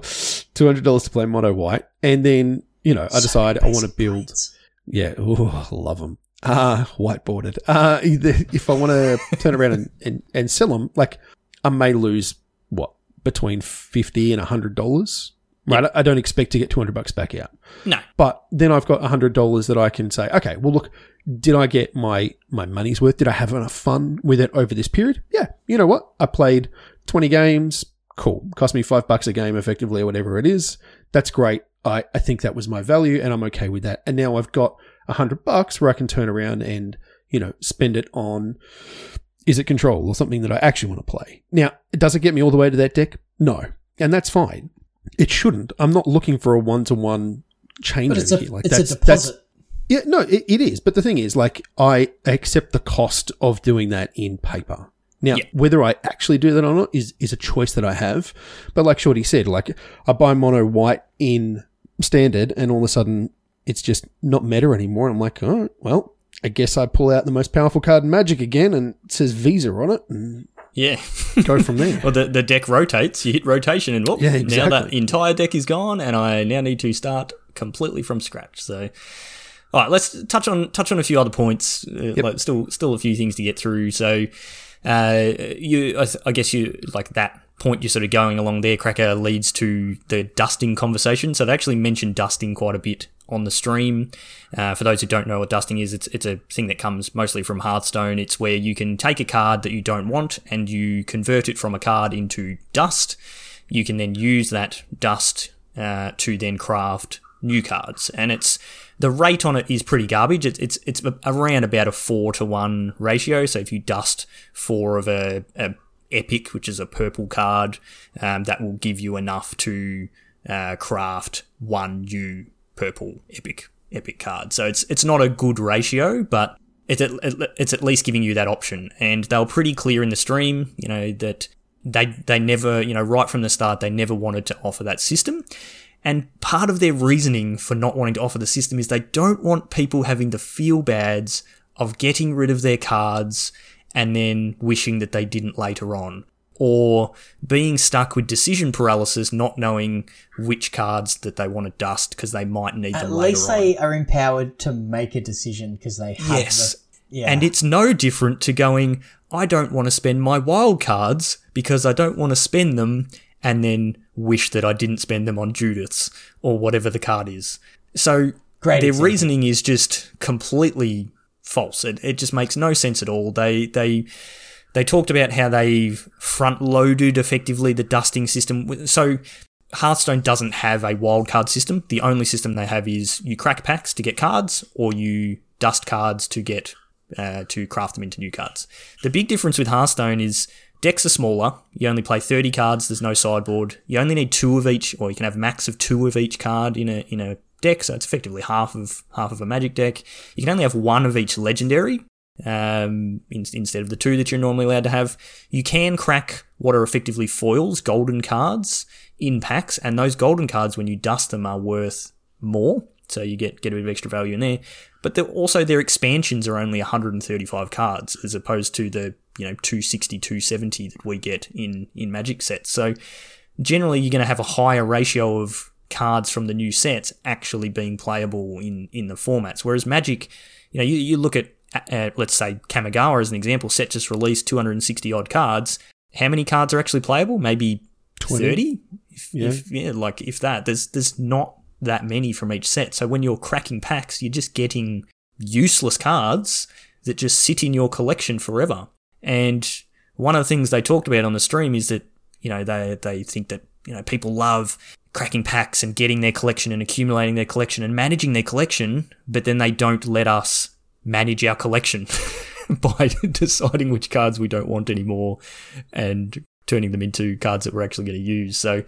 Two hundred dollars to play mono white, and then you know I decide I want to build. Yeah, [LAUGHS] ooh, love them. Uh, whiteboarded. Uh, if I want to turn around and, and, and sell them, like I may lose what between fifty and hundred dollars. Right, I don't expect to get two hundred bucks back out. No, but then I've got hundred dollars that I can say, okay, well, look, did I get my my money's worth? Did I have enough fun with it over this period? Yeah, you know what? I played twenty games. Cool, cost me five bucks a game, effectively, or whatever it is. That's great. I I think that was my value, and I'm okay with that. And now I've got a hundred bucks where I can turn around and, you know, spend it on is it control or something that I actually want to play. Now, does it get me all the way to that deck? No. And that's fine. It shouldn't. I'm not looking for a one to one change but it's a, here. Like it's that's, a deposit. That's, yeah, no, it, it is. But the thing is, like, I accept the cost of doing that in paper. Now, yeah. whether I actually do that or not is, is a choice that I have. But like Shorty said, like, I buy mono white in standard and all of a sudden it's just not meta anymore. I'm like, oh, well, I guess I pull out the most powerful card in Magic again and it says Visa on it and yeah, go from there. [LAUGHS] well, the, the deck rotates. You hit rotation and whoop, yeah, exactly. now that entire deck is gone and I now need to start completely from scratch. So, all right, let's touch on touch on a few other points. Uh, yep. like still still a few things to get through. So, uh, you I, I guess you like that point you're sort of going along there, Cracker, leads to the dusting conversation. So they actually mentioned dusting quite a bit on the stream. Uh, for those who don't know what dusting is, it's it's a thing that comes mostly from Hearthstone. It's where you can take a card that you don't want and you convert it from a card into dust. You can then use that dust uh, to then craft new cards, and it's the rate on it is pretty garbage. It's it's it's around about a four to one ratio. So if you dust four of a, a epic, which is a purple card, um, that will give you enough to uh, craft one new purple epic epic card. So it's it's not a good ratio, but it's at, it's at least giving you that option. And they were pretty clear in the stream, you know, that they they never, you know, right from the start, they never wanted to offer that system. And part of their reasoning for not wanting to offer the system is they don't want people having the feel bads of getting rid of their cards and then wishing that they didn't later on or being stuck with decision paralysis, not knowing which cards that they want to dust because they might need At them later. At least they on. are empowered to make a decision because they have yes. The, yeah. And it's no different to going, I don't want to spend my wild cards because I don't want to spend them and then wish that I didn't spend them on Judith's or whatever the card is. So Great their example. reasoning is just completely false. It, it just makes no sense at all. They they they talked about how they've front loaded effectively the dusting system. So Hearthstone doesn't have a wildcard system. The only system they have is you crack packs to get cards, or you dust cards to get uh, to craft them into new cards. The big difference with Hearthstone is decks are smaller. You only play 30 cards. There's no sideboard. You only need two of each, or you can have max of two of each card in a in a deck. So it's effectively half of half of a Magic deck. You can only have one of each legendary. Um, in, instead of the two that you're normally allowed to have, you can crack what are effectively foils, golden cards in packs, and those golden cards, when you dust them, are worth more. So you get get a bit of extra value in there. But also their expansions are only 135 cards as opposed to the you know 260 270 that we get in in magic sets so generally you're going to have a higher ratio of cards from the new sets actually being playable in in the formats whereas magic you know you, you look at uh, let's say kamigawa as an example set just released 260 odd cards. How many cards are actually playable? Maybe 20? 30 if, Yeah. if, yeah like if that. There's there's not that many from each set. So when you're cracking packs you're just getting useless cards that just sit in your collection forever. And one of the things they talked about on the stream is that, you know, they, they think that, you know, people love cracking packs and getting their collection and accumulating their collection and managing their collection, but then they don't let us manage our collection [LAUGHS] by [LAUGHS] deciding which cards we don't want anymore and turning them into cards that we're actually going to use. So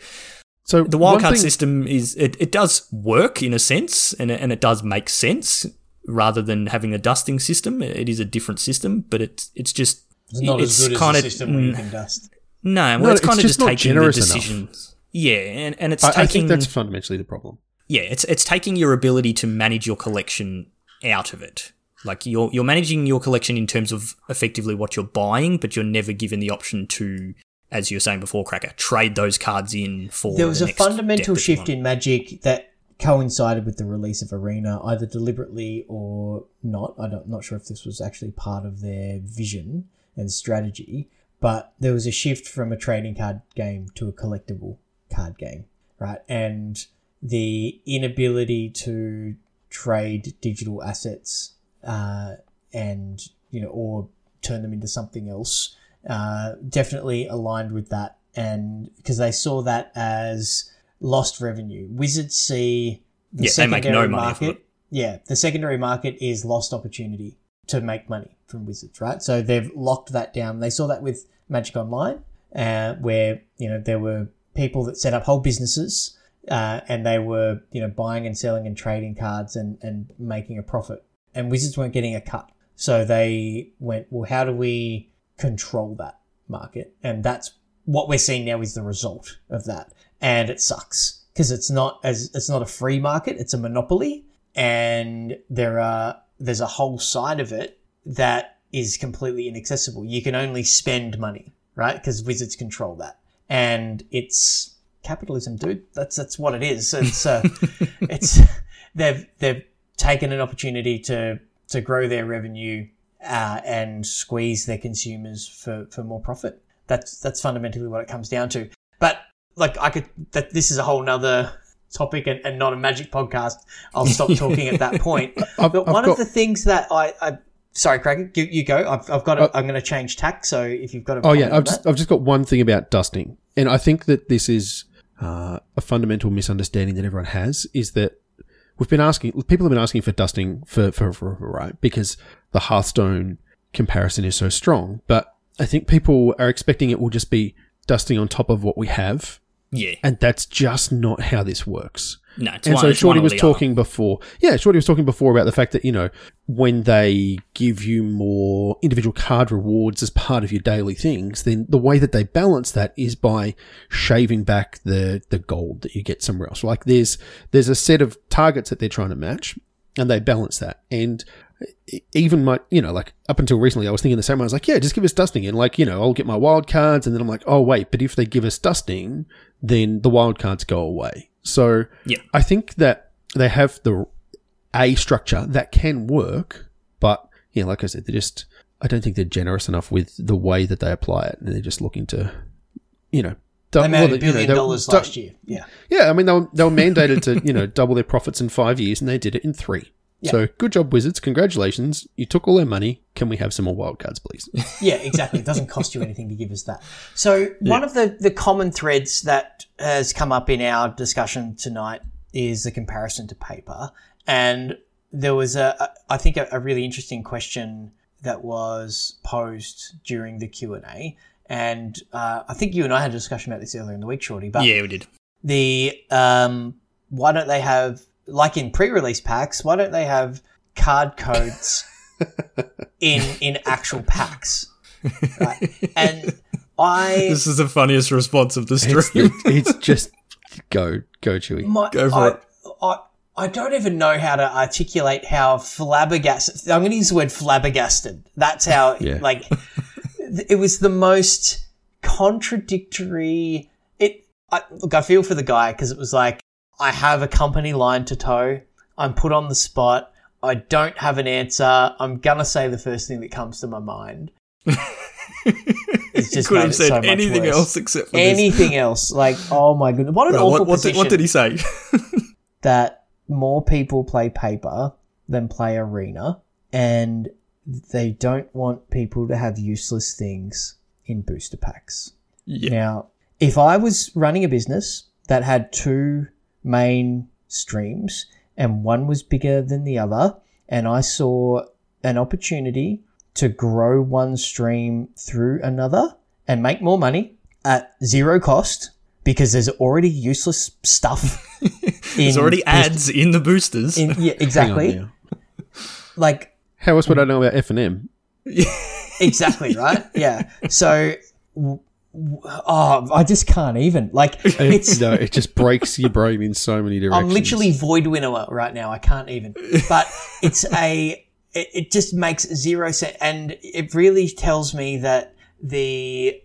So the one wildcard thing- system is it, it does work in a sense and it, and it does make sense rather than having a dusting system. It is a different system, but it's it's just It's not it's as good as kinda- the system where you can dust. no, well, No, it's it's kind of just just, not taking the generous enough. decisions. Yeah, and, and it's I, I taking think that's fundamentally the problem. yeah, it's it's taking your ability to manage your collection out of it. Like you're you're managing your collection in terms of effectively what you're buying, but you're never given the option to, as you were saying before, Cracker, trade those cards in for. There was the a fundamental deck that you shift in Magic that coincided with the release of Arena, either deliberately or not. I don't, not sure if this was actually part of their vision and strategy, but there was a shift from a trading card game to a collectible card game, right? And the inability to trade digital assets uh, and you know or turn them into something else uh, definitely aligned with that. And because they saw that as lost revenue. Wizards see the Yeah, no secondary from market yeah the secondary market is lost opportunity to make money from wizards right? So they've locked that down. They saw that with magic online uh, where you know there were people that set up whole businesses uh, and they were you know buying and selling and trading cards and, and making a profit and wizards weren't getting a cut. So they went well how do we control that market? And that's what we're seeing now is the result of that. And it sucks because it's not as it's not a free market it's a monopoly. And there are there's a whole side of it that is completely inaccessible. You can only spend money right? Because wizards control that. And it's capitalism dude. That's that's what it is. It's uh, [LAUGHS] it's they've they've taken an opportunity to to grow their revenue uh, and squeeze their consumers for, for more profit. That's that's fundamentally what it comes down to. But like I could that this is a whole nother topic and, and not a magic podcast. I'll stop [LAUGHS] talking at that point. I've, But I've one got, of the things that I, I sorry, Craig, you, you go. I've, I've got. A, Uh, I'm going to change tack. So if you've got a Oh yeah, I've just I've just got one thing about dusting, and I think that this is uh, a fundamental misunderstanding that everyone has is that we've been asking people have been asking for dusting for for forever, right? Because the Hearthstone comparison is so strong, but I think people are expecting it will just be dusting on top of what we have, Yeah, and that's just not how this works. No, it's And one, so Shorty was the other. talking before. Yeah, Shorty was talking before about the fact that, you know, when they give you more individual card rewards as part of your daily things, then the way that they balance that is by shaving back the, the gold that you get somewhere else. Like there's, there's a set of targets that they're trying to match and they balance that. And even my, you know, like up until recently, I was thinking the same. Way. I was like, yeah, just give us dusting, and like, you know, I'll get my wild cards, and then I'm like, oh wait, but if they give us dusting, then the wild cards go away. So Yeah. I think that they have the a structure that can work, but yeah, like I said, they're just. I don't think they're generous enough with the way that they apply it, and they're just looking to, you know. They dou- made well, a you know, billion dollars dou- last year. Yeah. yeah, I mean they were, they were mandated to you know [LAUGHS] double their profits in five years, and they did it in three. Yeah. So good job, Wizards! Congratulations, you took all their money. Can we have some more wildcards, please? [LAUGHS] Yeah, exactly. It doesn't cost you anything to give us that. So one of the, the common threads that has come up in our discussion tonight is the comparison to paper. And there was a, a I think a, a really interesting question that was posed during the Q and A, and uh, I think you and I had a discussion about this earlier in the week, Shorty. But Yeah, we did. the um, why don't they have like in pre-release packs? Why don't they have card codes [LAUGHS] in in actual packs? Right? And I [LAUGHS] This is the funniest response of the It's, stream. it's [LAUGHS] just go go Chewy. my, Go for I, it. I, I don't even know how to articulate how flabbergasted. I'm going to use the word flabbergasted. That's how, Yeah. like, it was the most contradictory. It I, look, I feel for the guy because it was like I have a company line to toe. I'm put on the spot. I don't have an answer. I'm gonna say the first thing that comes to my mind. [LAUGHS] It's just Could have said so anything worse. else except for this. Anything else? Like, oh my goodness, what an awful what, what, did, position what did he say? [LAUGHS] that more people play paper than play arena, and they don't want people to have useless things in booster packs. yeah. Now, if I was running a business that had two main streams and one was bigger than the other, and I saw an opportunity to grow one stream through another and make more money at zero cost because there's already useless stuff. [LAUGHS] There's in already booster- ads in the boosters. in, yeah, exactly. Like How else would I know about FNM? [LAUGHS] exactly right. Yeah. So, w- w- oh, I just can't even. Like [LAUGHS] it's. no, it just breaks your brain in so many directions. I'm literally void winnower right now. I can't even. But it's a. It, it just makes zero sense, and it really tells me that the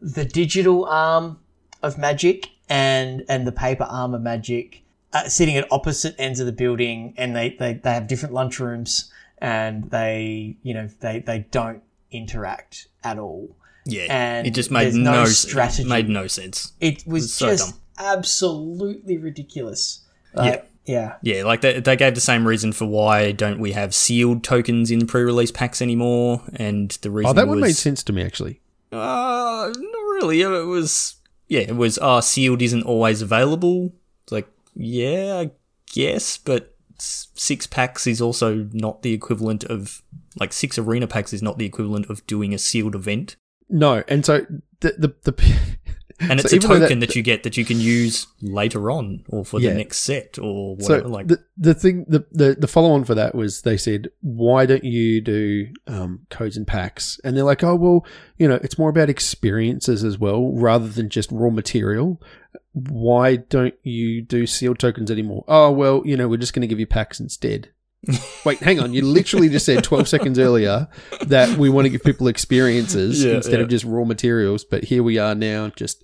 the digital arm of Magic and and the paper arm of Magic are sitting at opposite ends of the building, and they they, they have different lunchrooms, and they you know they they don't interact at all. Yeah, and it just made no, no s- strategy. Made no sense. It was It's so just dumb. absolutely ridiculous. Like, yeah. Yeah, like they, they gave the same reason for why don't we have sealed tokens in pre-release packs anymore, and the reason Oh, that was, one made sense to me actually. Uh, not really. It was yeah, it was. Uh, sealed isn't always available. It's like yeah, I guess, but six packs is also not the equivalent of like six arena packs is not the equivalent of doing a sealed event, No, and so the the, the [LAUGHS] and So it's a token that- that, you get that you can use later on or for Yeah. the next set or so whatever. like the the thing the, the the follow on for that was they said why don't you do um, codes and packs and they're like oh well you know it's more about experiences as well rather than just raw material why don't you do sealed tokens anymore oh well you know we're just going to give you packs instead wait hang on you literally just said 12 seconds earlier that we want to give people experiences Yeah, instead of just raw materials but here we are now just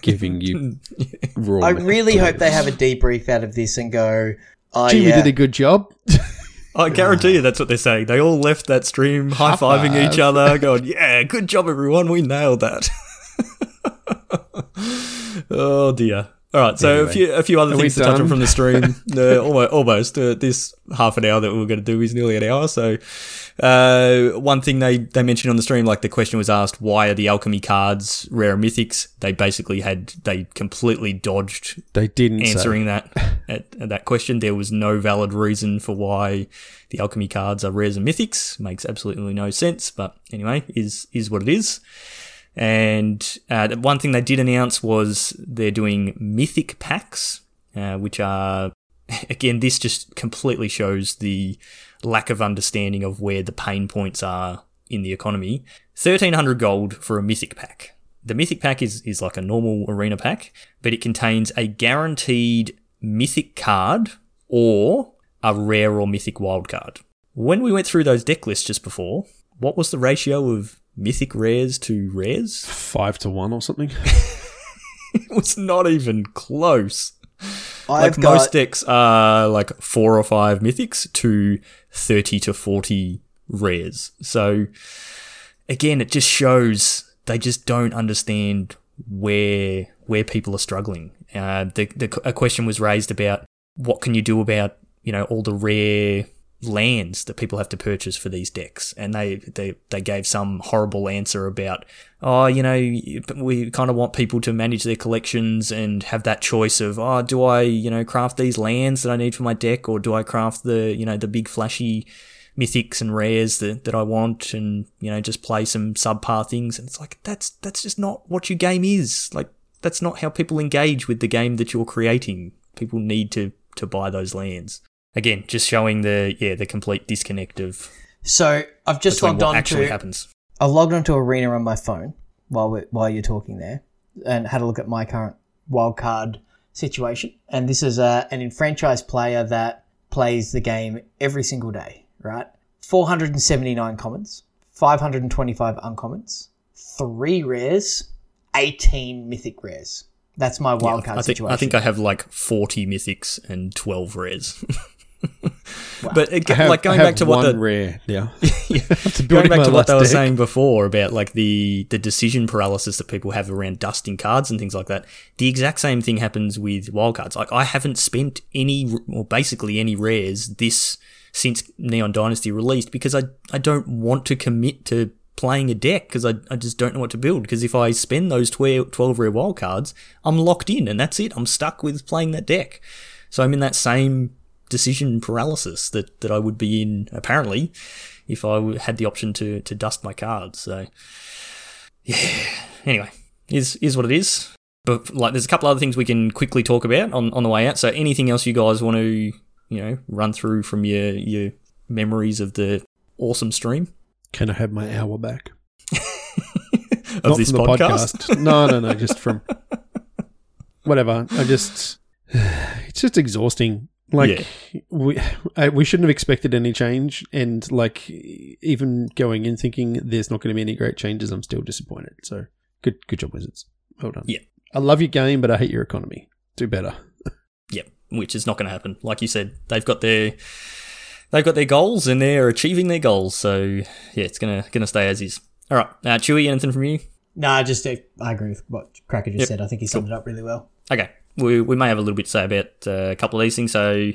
giving you [LAUGHS] raw I really materials. hope they have a debrief out of this and go, oh, Gee, yeah. we did a good job I guarantee you that's what they're saying. They all left that stream high fiving each other, going, "Yeah, good job, everyone. We nailed that." [LAUGHS] oh dear. All right, so a few a few other things to touch on from the stream. [LAUGHS] uh, almost, almost. Uh, this half an hour that we were going to do is nearly an hour. So, uh, one thing they they mentioned on the stream, like the question was asked, why are the alchemy cards rare and mythics? They basically had they completely dodged They didn't say. answering that [LAUGHS] at, at that question. There was no valid reason for why the alchemy cards are rares and mythics. Makes absolutely no sense. But anyway, is is what it is. And uh, one thing they did announce was they're doing mythic packs, uh, which are [LAUGHS] again this just completely shows the lack of understanding of where the pain points are in the economy. Thirteen hundred gold for a mythic pack. The mythic pack is, is like a normal arena pack, but it contains a guaranteed mythic card or a rare or mythic wild card. When we went through those deck lists just before, what was the ratio of mythic rares to rares? five to one or something. [LAUGHS] It was not even close. I've like got, most decks are like four or five mythics to 30 to 40 rares. So again, it just shows they just don't understand where where people are struggling. Uh, the, the a question was raised about what can you do about you know all the rare lands that people have to purchase for these decks, and they they they gave some horrible answer about oh you know we kind of want people to manage their collections and have that choice of oh do I you know craft these lands that I need for my deck or do I craft the you know the big flashy mythics and rares that, that I want and, you know, just play some subpar things. And it's like, that's, that's just not what your game is. Like, that's not how people engage with the game that you're creating. People need to, to buy those lands. Again, just showing the, yeah, the complete disconnect of So I've just logged on actually to happens. I logged onto Arena on my phone while we while you're talking there, and had a look at my current wildcard situation. And this is a, an enfranchised player that plays the game every single day. Right, 479 commons, 525 uncommons, three rares, 18 mythic rares. That's my wildcard I think, situation. I think I have like 40 mythics and 12 rares. [LAUGHS] But it, have- like going back to what the rare. Yeah. [LAUGHS] going back to what last they were deck. saying before about like the the decision paralysis that people have around dusting cards and things like that. The exact same thing happens with wildcards. Like I haven't spent any or basically any rares this since Neon Dynasty released because I I don't want to commit to playing a deck because I, I just don't know what to build because if I spend those 12, 12 rare wildcards I'm locked in and that's it I'm stuck with playing that deck so I'm in that same decision paralysis that, that I would be in apparently if I had the option to to dust my cards. So yeah. Anyway, is is what it is. But like, there's a couple other things we can quickly talk about on, on the way out. So anything else you guys want to you know run through from your your memories of the awesome stream Can I have my hour back? [LAUGHS] of Not this podcast? podcast. no, no, no. Just from [LAUGHS] whatever. I just [SIGHS] it's just exhausting. Like we [SIGHS] I, we shouldn't have expected any change, and like even going in thinking there's not going to be any great changes, I'm still disappointed. So good, good job, Wizards. Well done. Yeah. I love your game, but I hate your economy. Do better. [LAUGHS] Yep, which is not going to happen. Like you said, they've got their they've got their goals and they're achieving their goals. So yeah, it's gonna gonna stay as is. All right, uh, Chewy, anything from you? No, Nah, just uh, I agree with what Cracker just Yep. said. I think he summed it up really well. Okay. We, we may have a little bit to say about uh, a couple of these things. So,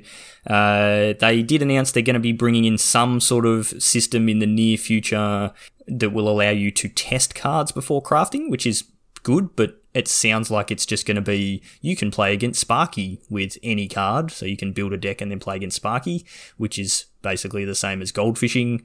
uh, they did announce they're going to be bringing in some sort of system in the near future that will allow you to test cards before crafting, which is good, but it sounds like it's just going to be you can play against Sparky with any card. So, you can build a deck and then play against Sparky, which is basically the same as goldfishing.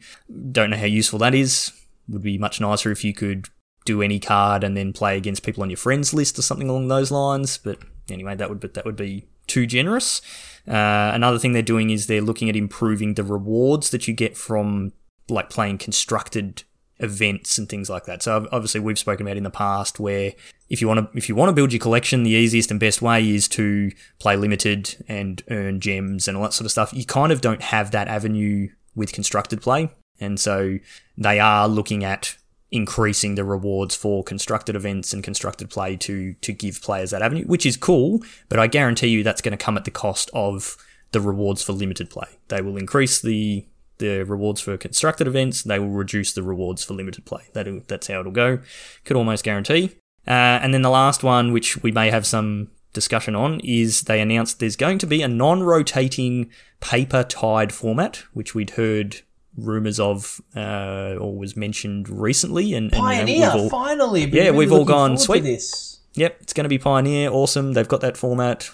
Don't know how useful that is. Would be much nicer if you could do any card and then play against people on your friends list or something along those lines. But anyway, that would but that would be too generous. Uh, another thing they're doing is they're looking at improving the rewards that you get from like playing constructed events and things like that. So obviously we've spoken about in the past where if you want to if you want to build your collection, the easiest and best way is to play limited and earn gems and all that sort of stuff. You kind of don't have that avenue with constructed play, and so they are looking at increasing the rewards for constructed events and constructed play to to give players that avenue, which is cool. But I guarantee you that's going to come at the cost of the rewards for limited play. They will increase the the rewards for constructed events. They will reduce the rewards for limited play. That that's how it'll go. Could almost guarantee. Uh, and then the last one, which we may have some discussion on, is they announced there's going to be a non-rotating paper tied format, which we'd heard rumors of uh, or was mentioned recently. And, and Pioneer, all- finally. Yeah, really we've all gone, sweet. This. Yep, it's going to be Pioneer. Awesome. They've got that format.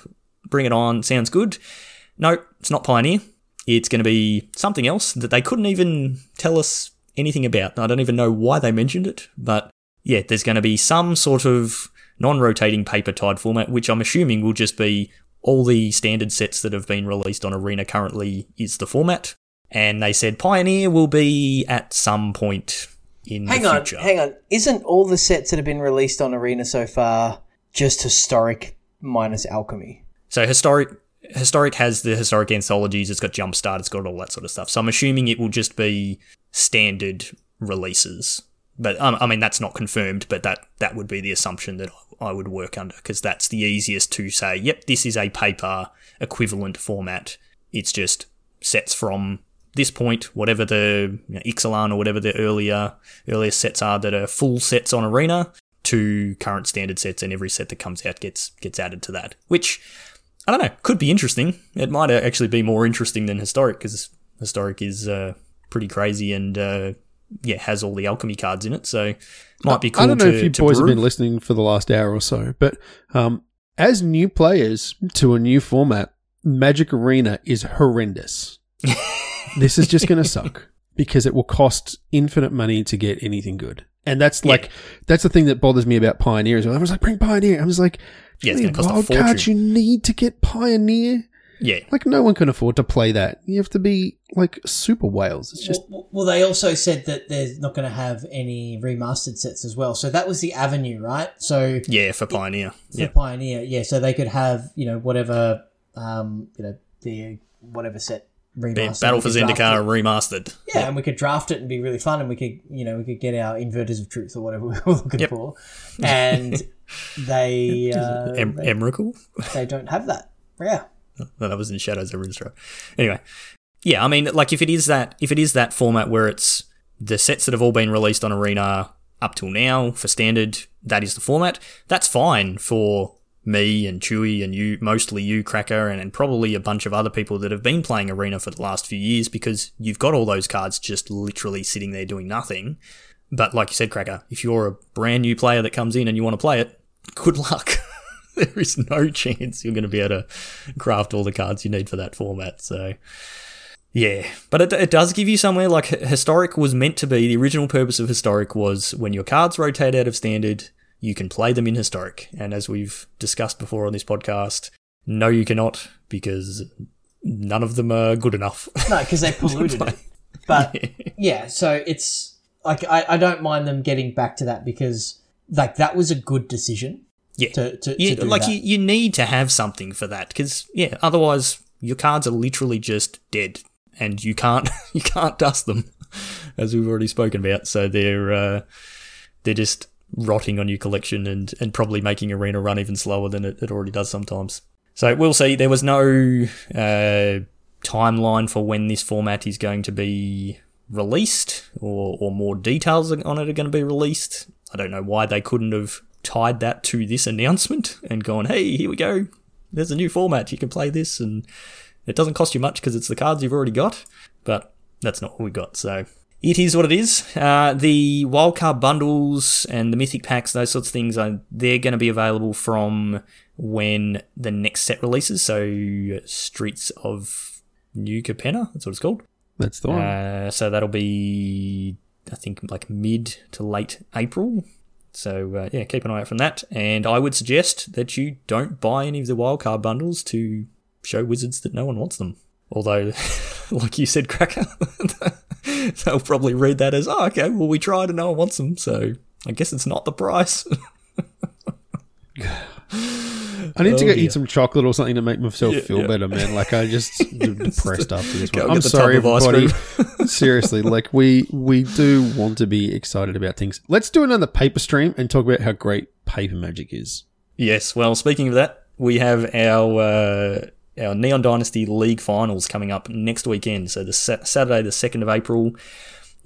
Bring it on. Sounds good. No, it's not Pioneer. It's going to be something else that they couldn't even tell us anything about. I don't even know why they mentioned it, but yeah, there's going to be some sort of non rotating paper tied format, which I'm assuming will just be all the standard sets that have been released on Arena currently is the format. And they said Pioneer will be at some point in Hang the on, future. hang on. Isn't all the sets that have been released on Arena so far just historic minus alchemy? So historic historic has the historic anthologies. It's got Jumpstart. It's got all that sort of stuff. So I'm assuming it will just be standard releases. But um, I mean that's not confirmed. But that that would be the assumption that I would work under because that's the easiest to say. Yep, this is a paper equivalent format. It's just sets from this point, whatever the you know, Ixalan or whatever the earlier earlier sets are that are full sets on Arena to current standard sets, and every set that comes out gets gets added to that. Which I don't know, could be interesting. It might actually be more interesting than historic because historic is uh, pretty crazy and uh, yeah has all the alchemy cards in it. So might be cool. I don't know to, if you boys brew. have been listening for the last hour or so, but um, as new players to a new format, Magic Arena is horrendous. [LAUGHS] this is just going to suck. [LAUGHS] because it will cost infinite money to get anything good. And that's like that's the thing that bothers me about Pioneer as well. I was like, bring Pioneer. I was like, Yeah, it's gonna cost a wild cards you need to get Pioneer. Yeah. Like no one can afford to play that. You have to be like super whales. It's just well, well, they also said that they're not going to have any remastered sets as well. So that was the avenue, right? So Yeah, for Pioneer. for Yeah. Pioneer, yeah. So they could have you know whatever um, you know the whatever set remastered. Battle for Zendikar remastered. Yeah, and we could draft it and be really fun, and we could you know we could get our inverters of truth or whatever we [LAUGHS] were looking Yep. for, [LAUGHS] and they uh, Em- they, Emrakul? they don't have that. Yeah. No, that was in Shadows over Innistrad. Anyway, yeah, I mean, like if it is that if it is that format where it's the sets that have all been released on Arena up till now for standard, that is the format. That's fine for me and Chewy and you, mostly you, Cracker, and, and probably a bunch of other people that have been playing Arena for the last few years because you've got all those cards just literally sitting there doing nothing. But like you said, Cracker, if you're a brand new player that comes in and you want to play it, good luck. [LAUGHS] there is no chance you're going to be able to craft all the cards you need for that format. So, yeah, but it, it does give you somewhere like historic was meant to be. The original purpose of historic was when your cards rotate out of standard, you can play them in historic. And as we've discussed before on this podcast, no, you cannot because none of them are good enough. [LAUGHS] No, because they're [LAUGHS] polluted it. But [LAUGHS] yeah, so it's like I, I don't mind them getting back to that because like that was a good decision. Yeah. To, to, you, to do like that. you, you need to have something for that because yeah, otherwise your cards are literally just dead and you can't you can't dust them as we've already spoken about. So they're uh, they're just rotting on your collection and and probably making arena run even slower than it, it already does sometimes. So we'll see. There was no uh, timeline for when this format is going to be released or, or more details on it are going to be released. I don't know why they couldn't have tied that to this announcement and gone, hey, here we go. There's a new format. You can play this and it doesn't cost you much because it's the cards you've already got. But that's not what we got. So it is what it is. Uh, the wildcard bundles and the mythic packs, those sorts of things, are they're going to be available from when the next set releases. So Streets of New Capenna, that's what it's called. that's the one. Uh, so that'll be, I think, like mid to late April. So uh, yeah, keep an eye out from that. And I would suggest that you don't buy any of the wildcard bundles to show wizards that no one wants them. Although, [LAUGHS] like you said, Cracker, [LAUGHS] they'll probably read that as, oh, okay, well, we tried and no one wants them. So I guess it's not the price. [LAUGHS] I need to Oh, go dear. eat some chocolate or something to make myself Yeah, feel yeah. better, man. Like I just depressed after this one. I'm sorry, everybody. Seriously, like we we do want to be excited about things. Let's do another paper stream and talk about how great paper magic is. Yes. Well, speaking of that, we have our uh, our Neon Dynasty League finals coming up next weekend. So the sa- Saturday, the second of April,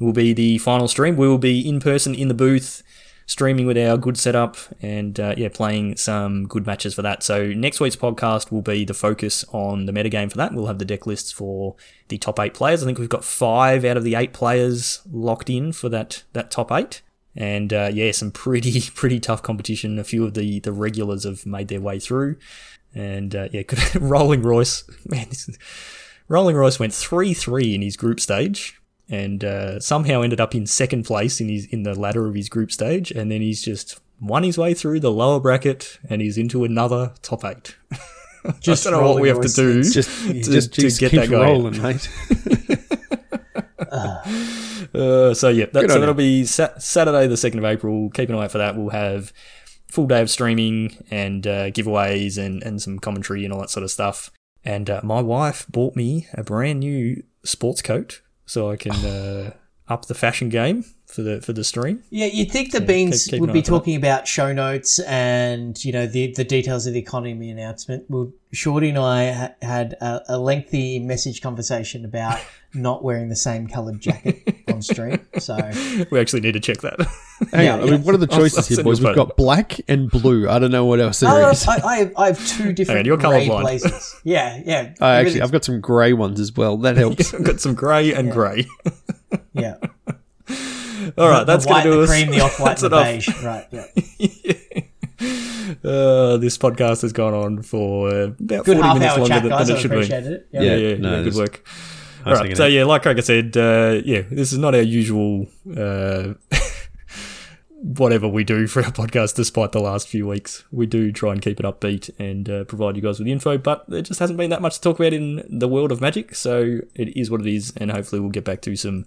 will be the final stream. We will be in person in the booth, streaming with our good setup, and uh, yeah, playing some good matches for that. So next week's podcast will be the focus on the metagame for that. We'll have the deck lists for the top eight players. I think we've got five out of the eight players locked in for that that top eight. And uh, yeah, some pretty [LAUGHS] pretty tough competition. A few of the the regulars have made their way through, and uh, yeah, [LAUGHS] Rolling Royce, man, this is, Rolling Royce went three three in his group stage, and uh, somehow ended up in second place in his in the ladder of his group stage, and then he's just won his way through the lower bracket, and he's into another top eight. [LAUGHS] Just I don't know what we have to do Just to, just, to just get that guy. rolling, mate. [LAUGHS] Uh, so yeah, that, so that'll be sa- Saturday, the second of April. Keep an eye out for that. We'll have full day of streaming and uh, giveaways and and some commentary and all that sort of stuff. And uh, my wife bought me a brand new sports coat so I can [LAUGHS] uh, up the fashion game for the for the stream. Yeah, you'd think the Yeah, Beans would be that. talking about show notes and you know the the details of the economy announcement. Well, Shorty and I ha- had a, a lengthy message conversation about [LAUGHS] not wearing the same coloured jacket on stream. So [LAUGHS] We actually need to check that. Hang Yeah, on. I mean, what are the I'll- choices I'll here, boys? We've got black and blue. I don't know what else there Oh, is. I, I, have, I have two different you're grey blazers. Yeah, yeah. [LAUGHS] Uh, actually, I've got some grey ones as well. That helps. [LAUGHS] I've got some grey and grey. yeah. All right, The- that's the going to do the us. cream, the off white, That's the enough. beige. Right. Yeah. Uh, this podcast has gone on for uh, about Good 40 half minutes hour longer chat, than, guys. than I it should be. appreciate it. Yeah, Yeah, yeah, no, yeah, good is. work. Right, so yeah, like Craig said, uh, yeah, this is not our usual uh, [LAUGHS] whatever we do for our podcast. Despite the last few weeks, we do try and keep it upbeat and uh, provide you guys with info. But there just hasn't been that much to talk about in the world of Magic, so it is what it is, and hopefully we'll get back to some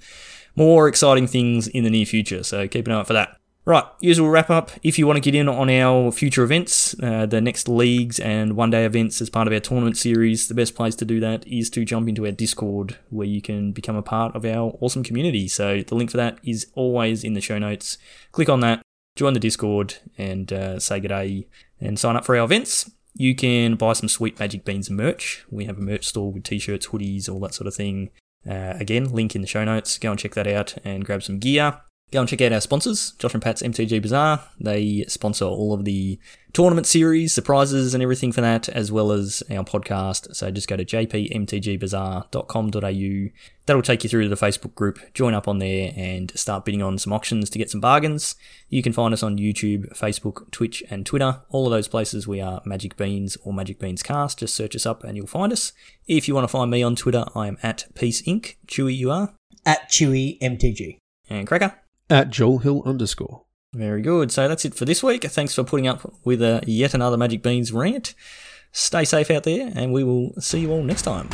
more exciting things in the near future. So keep an eye out for that. Right, usual wrap up. If you want to get in on our future events, uh, the next leagues and one day events as part of our tournament series, the best place to do that is to jump into our Discord where you can become a part of our awesome community. So the link for that is always in the show notes. Click on that, join the Discord, and uh, say good day and sign up for our events. You can buy some sweet Magic Beans merch. We have a merch store with t shirts, hoodies, all that sort of thing. Uh, again, link in the show notes. Go and check that out and grab some gear. Go and check out our sponsors, Josh and Pat's MTG Bazaar. They sponsor all of the tournament series, the prizes, and everything for that, as well as our podcast. So just go to jpmtgbazaar.com.au. That'll take you through to the Facebook group. Join up on there and start bidding on some auctions to get some bargains. You can find us on YouTube, Facebook, Twitch, and Twitter. All of those places we are Magic Beans or Magic Beans Cast. Just search us up and you'll find us. If you want to find me on Twitter, I am at Peace Inc. Chewy, you are. At Chewy MTG. And Cracker. At Joel Hill underscore. Very good. So that's it for this week. Thanks for putting up with uh, yet another Magic Beans rant. Stay safe out there, and we will see you all next time.